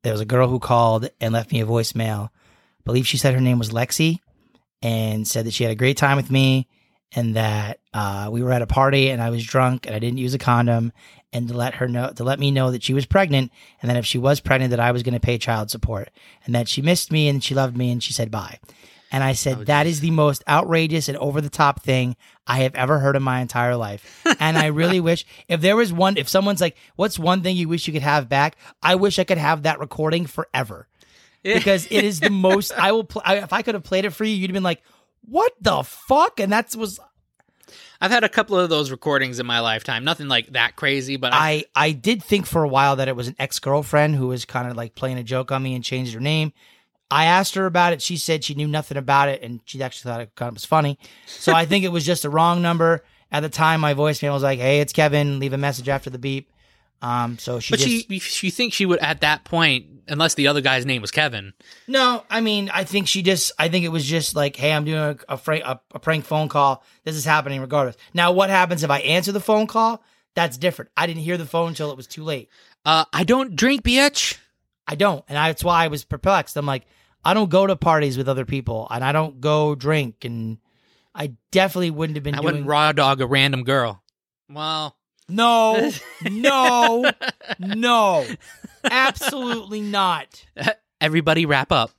there was a girl who called and left me a voicemail. I believe she said her name was Lexi, and said that she had a great time with me, and that uh, we were at a party and I was drunk and I didn't use a condom, and to let her know to let me know that she was pregnant, and that if she was pregnant, that I was going to pay child support, and that she missed me and she loved me, and she said bye. And I said, Oh, that geez. is the most outrageous and over the top thing I have ever heard in my entire life. and I really wish if there was one, if someone's like, what's one thing you wish you could have back? I wish I could have that recording forever because it is the most, I will, pl- I, if I could have played it for you, you'd have been like, what the fuck? And that was, I've had a couple of those recordings in my lifetime. Nothing like that crazy, but I, I, I did think for a while that it was an ex girlfriend who was kind of like playing a joke on me and changed her name. I asked her about it. She said she knew nothing about it and she actually thought it kind of was funny. So I think it was just a wrong number. At the time, my voicemail was like, "Hey, it's Kevin. Leave a message after the beep." Um, so she but just she, she thinks she would at that point, unless the other guy's name was Kevin. no. I mean, I think she just. I think it was just like, "Hey, I'm doing a a, fra- a, a prank phone call. This is happening regardless." Now, what happens if I answer the phone call? That's different. I didn't hear the phone until it was too late. Uh, I don't drink, bitch. I don't, and that's why I was perplexed. I'm like, I don't go to parties with other people, and I don't go drink, and I definitely wouldn't have been I doing. wouldn't raw dog a random girl. Well, no, no, no, absolutely not. everybody wrap up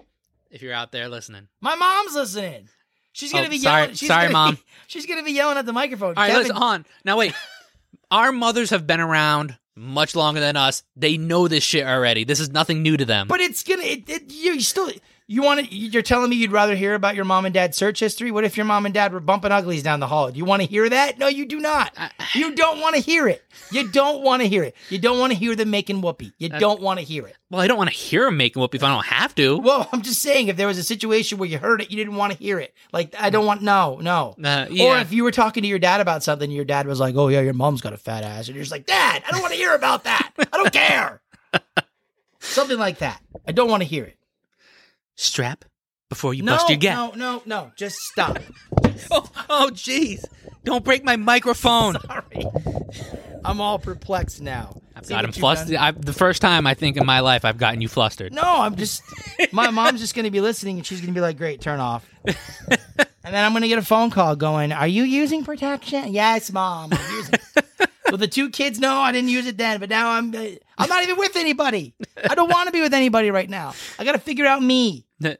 if you're out there listening. My mom's listening. She's gonna Oh, be sorry- yelling. She's sorry, gonna Mom. Be, she's gonna be yelling at the microphone. All right, Kevin, listen, on. Now wait. Our mothers have been around much longer than us. They know this shit already. This is nothing new to them. but it's gonna. It, it, you still. You want to? You're telling me you'd rather hear about your mom and dad's search history? What if your mom and dad were bumping uglies down the hall? Do you want to hear that? No, you do not. You don't want to hear it. You don't want to hear it. You don't want to hear them making whoopee. You don't want to hear it. well, I don't want to hear him making whoop if I don't have to. Well, I'm just saying, if there was a situation where you heard it, you didn't want to hear it. Like, I don't want, no, no. Uh, Or if you were talking to your dad about something, your dad was like, oh, yeah, your mom's got a fat ass. And you're just like, Dad, I don't want to hear about that. I don't care. Something like that. I don't want to hear it. Strap before you no, bust your gap. no, no, no. Just stop. Oh, oh, jeez! Don't break my microphone. Sorry. I'm all perplexed now. I've See got him flustered. I, the first time I think in my life I've gotten you flustered. No, I'm just. My mom's just going to be listening, and she's going to be like, "Great, turn off." and then I'm going to get a phone call going, "Are you using protection?" Yes, mom. Well, the two kids no, I didn't use it then, but now I'm. I'm not even with anybody. I don't want to be with anybody right now. I got to figure out me.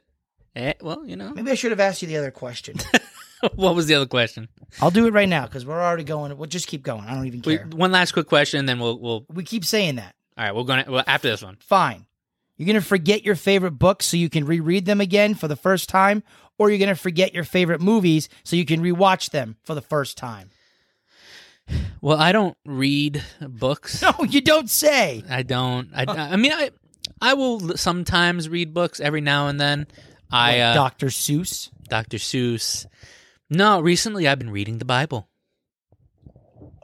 Eh, well, you know. Maybe I should have asked you the other question. what was the other question? I'll do it right now because we're already going. We'll just keep going. I don't even We, care. one last quick question, and then we'll we'll. We keep saying that. All right, we're gonna well, after this one. Fine. You're going to forget your favorite books so you can reread them again for the first time, or you're going to forget your favorite movies so you can rewatch them for the first time. Well, I don't read books. No, you don't say. I don't. I, I mean, I I will sometimes read books every now and then. I uh, Dr. Seuss. Dr. Seuss. No, recently I've been reading the Bible.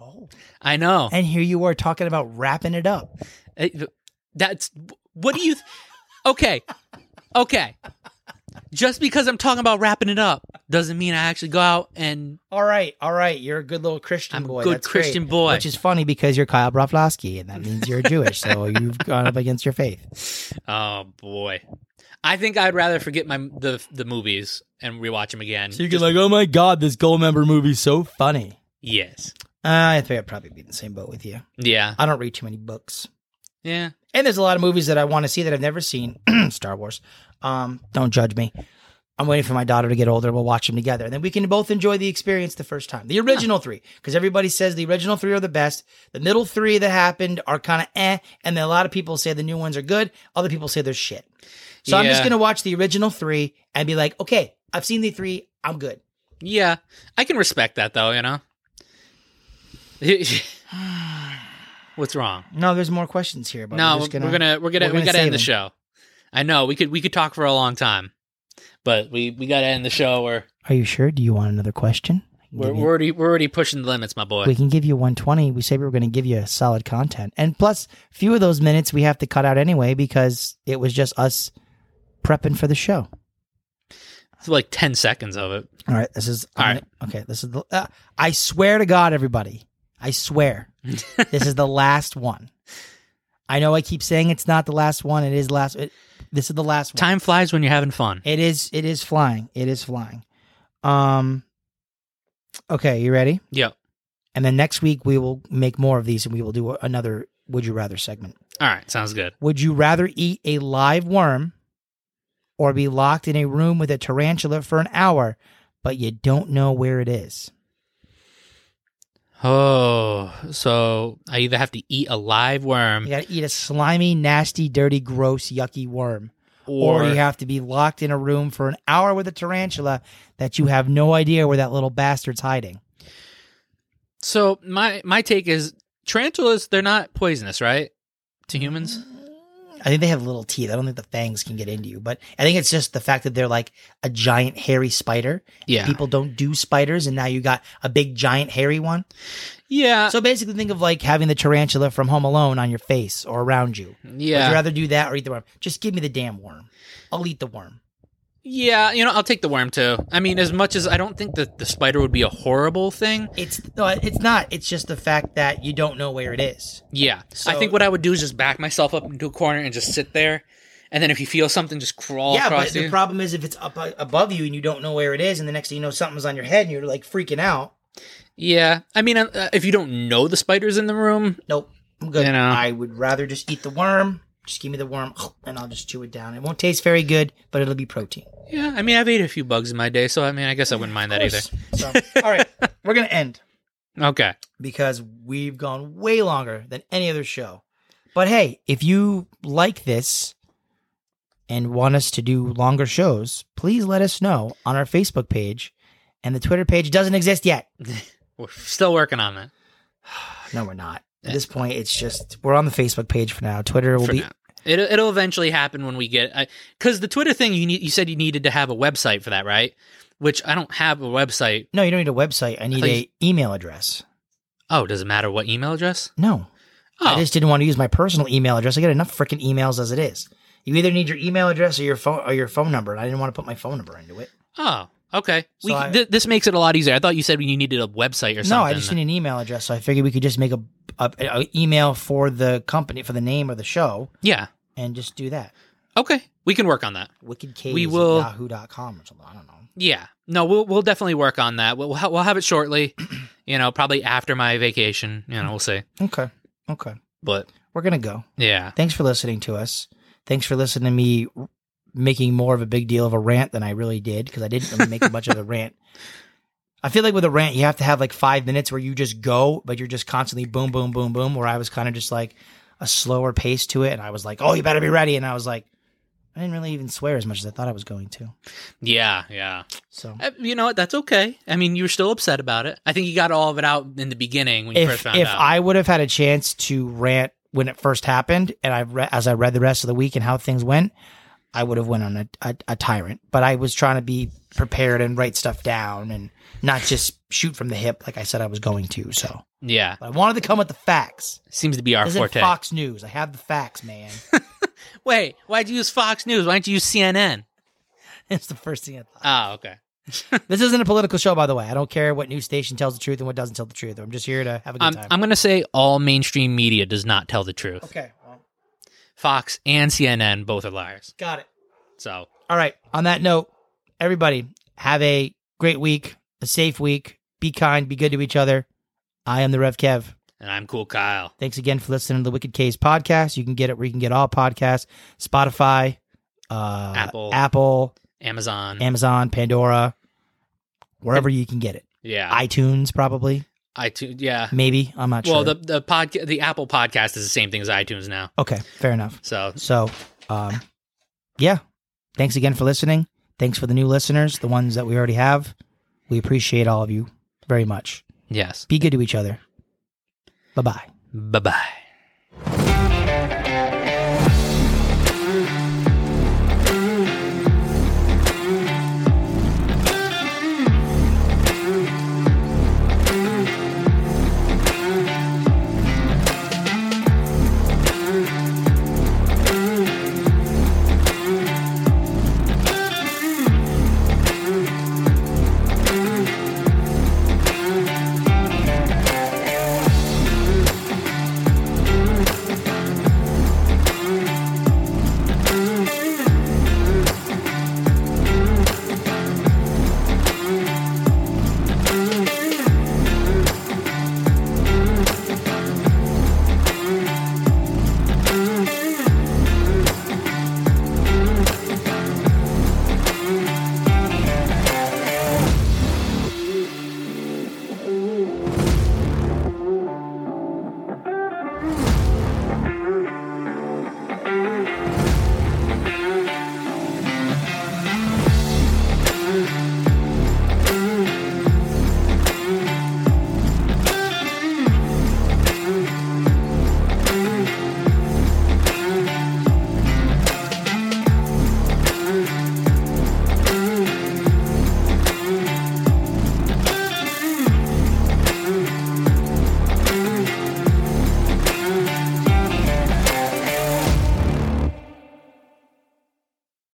Oh. I know. And here you are talking about wrapping it up. Eh, That's what do you? th- okay, okay. Just because I'm talking about wrapping it up doesn't mean I actually go out and All right, all right. You're a good little Christian I'm a boy. good That's great. Christian boy. Which is funny because you're Kyle Broflovsky, and that means you're Jewish, so you've gone up against your faith. oh boy, I think I'd rather forget my the the movies and rewatch them again. So you can like, oh my god, this Goldmember movie's so funny. yes, Uh, I think I'd probably be in the same boat with you. yeah, I don't read too many books. Yeah. And there's a lot of movies that I want to see that I've never seen. Star Wars. Um, don't judge me. I'm waiting for my daughter to get older. We'll watch them together. And then we can both enjoy the experience the first time. The original three. Because everybody says the original three are the best. The middle three that happened are kind of eh. And then a lot of people say the new ones are good. Other people say they're shit. So I'm just going to watch the original three and be like, okay, I've seen the three. I'm good. Yeah, I can respect that though. You know. What's wrong? No, there's more questions here. But no, we're, just we're gonna we're gonna we're gonna gotta end save the show. I know we could we could talk for a long time, but we we gotta end the show. Or are you sure? Do you want another question? We're, we're already we're already pushing the limits, my boy. we can give you 120. We said we were going to give you a solid content. And plus, few of those minutes we have to cut out anyway because it was just us prepping for the show. It's like ten seconds of it. All right, this is All right. gonna- Okay, this is the. Uh, I swear to God, everybody, I swear, this is the last one. I know I keep saying it's not the last one. It is last. It, this is the last one. Time flies when you're having fun. It is. It is flying. It is flying. Um. Okay, you ready? Yep. And then next week we will make more of these, and we will do another "Would you rather" segment. All right, sounds good. Would you rather eat a live worm or be locked in a room with a tarantula for an hour, but you don't know where it is? Oh, so I either have to eat a live worm You got to eat a slimy, nasty, dirty, gross, yucky worm. or, Or you have to be locked in a room for an hour with a tarantula that you have no idea where that little bastard's hiding. so my my take is tarantulas they're not poisonous, right? To humans? I think they have little teeth. I don't think the fangs can get into you, but I think it's just the fact that they're like a giant hairy spider. Yeah. People don't do spiders, and now you got a big giant hairy one. Yeah. So basically, think of like having the tarantula from Home Alone on your face or around you. Yeah. Would you rather do that or eat the worm? Just give me the damn worm. I'll eat the worm. Yeah, you know, I'll take the worm too. I mean, as much as I don't think that the spider would be a horrible thing. It's no, it's not. It's just the fact that you don't know where it is. Yeah. I think what I would do is just back myself up into a corner and just sit there. And then if you feel something, just crawl yeah, across but the problem is if it's up uh, above you and you don't know where it is, and the next thing you know, something's on your head and you're like freaking out. yeah. I mean, uh, if you don't know the spider's in the room, Nope, I'm good. You know. I would rather just eat the worm. Just give me the worm, and I'll just chew it down. It won't taste very good, but it'll be protein. yeah. I mean, I've ate a few bugs in my day, so I mean, I guess I wouldn't mind that either. So, all right, we're gonna end. Okay. because we've gone way longer than any other show. But hey, if you like this and want us to do longer shows, please let us know on our Facebook page. And the Twitter page doesn't exist yet. We're still working on that. No, we're not. At this point, it's just we're on the Facebook page for now. Twitter will For be now. It'll, it'll eventually happen when we get because the Twitter thing you need you said you needed to have a website for that right which I don't have a website no. You don't need a website. I need thought a you- email address. oh does it matter what email address No, oh. I just didn't want to use my personal email address. I get enough freaking emails as it is. You either need your email address or your phone or your phone number. And I didn't want to put my phone number into it. oh, okay. So we, I- th- this makes it a lot easier. I thought you said you needed a website or something. No, I just need an email address. So I figured we could just make a, a, a email for the company for the name of the show yeah. and just do that. Okay, we can work on that. Wickedcase We will- at yahoo.com or something. I don't know. Yeah. No, we'll we'll definitely work on that. We'll we'll, ha- we'll have it shortly. you know, probably after my vacation. You know, we'll see. Okay. Okay. But We're gonna go. yeah, Thanks for listening to us. Thanks for listening to me making more of a big deal of a rant than I really did because I didn't really make much of a rant. I feel like with a rant, you have to have like five minutes where you just go, but you're just constantly boom, boom, boom, boom. Where I was kind of just like a slower pace to it, and I was like, "Oh, you better be ready," and I was like, I didn't really even swear as much as I thought I was going to. yeah, yeah. So Uh, You know what? That's okay. I mean, you were still upset about it. I think you got all of it out in the beginning when you first found if out. If I would have had a chance to rant when it first happened, and I re- as I read the rest of the week and how things went, I would have went on a, a, a tyrant. But I was trying to be prepared and write stuff down and not just shoot from the hip like I said I was going to. So yeah, but I wanted to come with the facts. seems to be our This forte. Fox News. I have the facts, man. Wait, why'd you use Fox News? Why didn't you use CNN? it's the first thing I thought. Oh, okay. This isn't a political show, by the way. I don't care what news station tells the truth and what doesn't tell the truth. I'm just here to have a good I'm, time. I'm going to say all mainstream media does not tell the truth. okay, Fox and CNN both are liars. got it. So, All right. On that note, everybody have a great week, a safe week. Be kind, be good to each other. I am the Rev Kev. and I'm cool, Kyle. Thanks again for listening to the Wicked K's podcast. You can get it where you can get all podcasts: Spotify, uh, Apple. Apple, Amazon. Amazon, Pandora, wherever you can get it. yeah. iTunes, probably, iTunes. Yeah. maybe. I'm not Well, sure. the the podcast, the Apple podcast is the same thing as iTunes now. okay, fair enough. So, So, um, yeah. Thanks again for listening. Thanks for the new listeners, the ones that we already have. We appreciate all of you very much. yes. Be good to each other. Bye bye. Bye bye.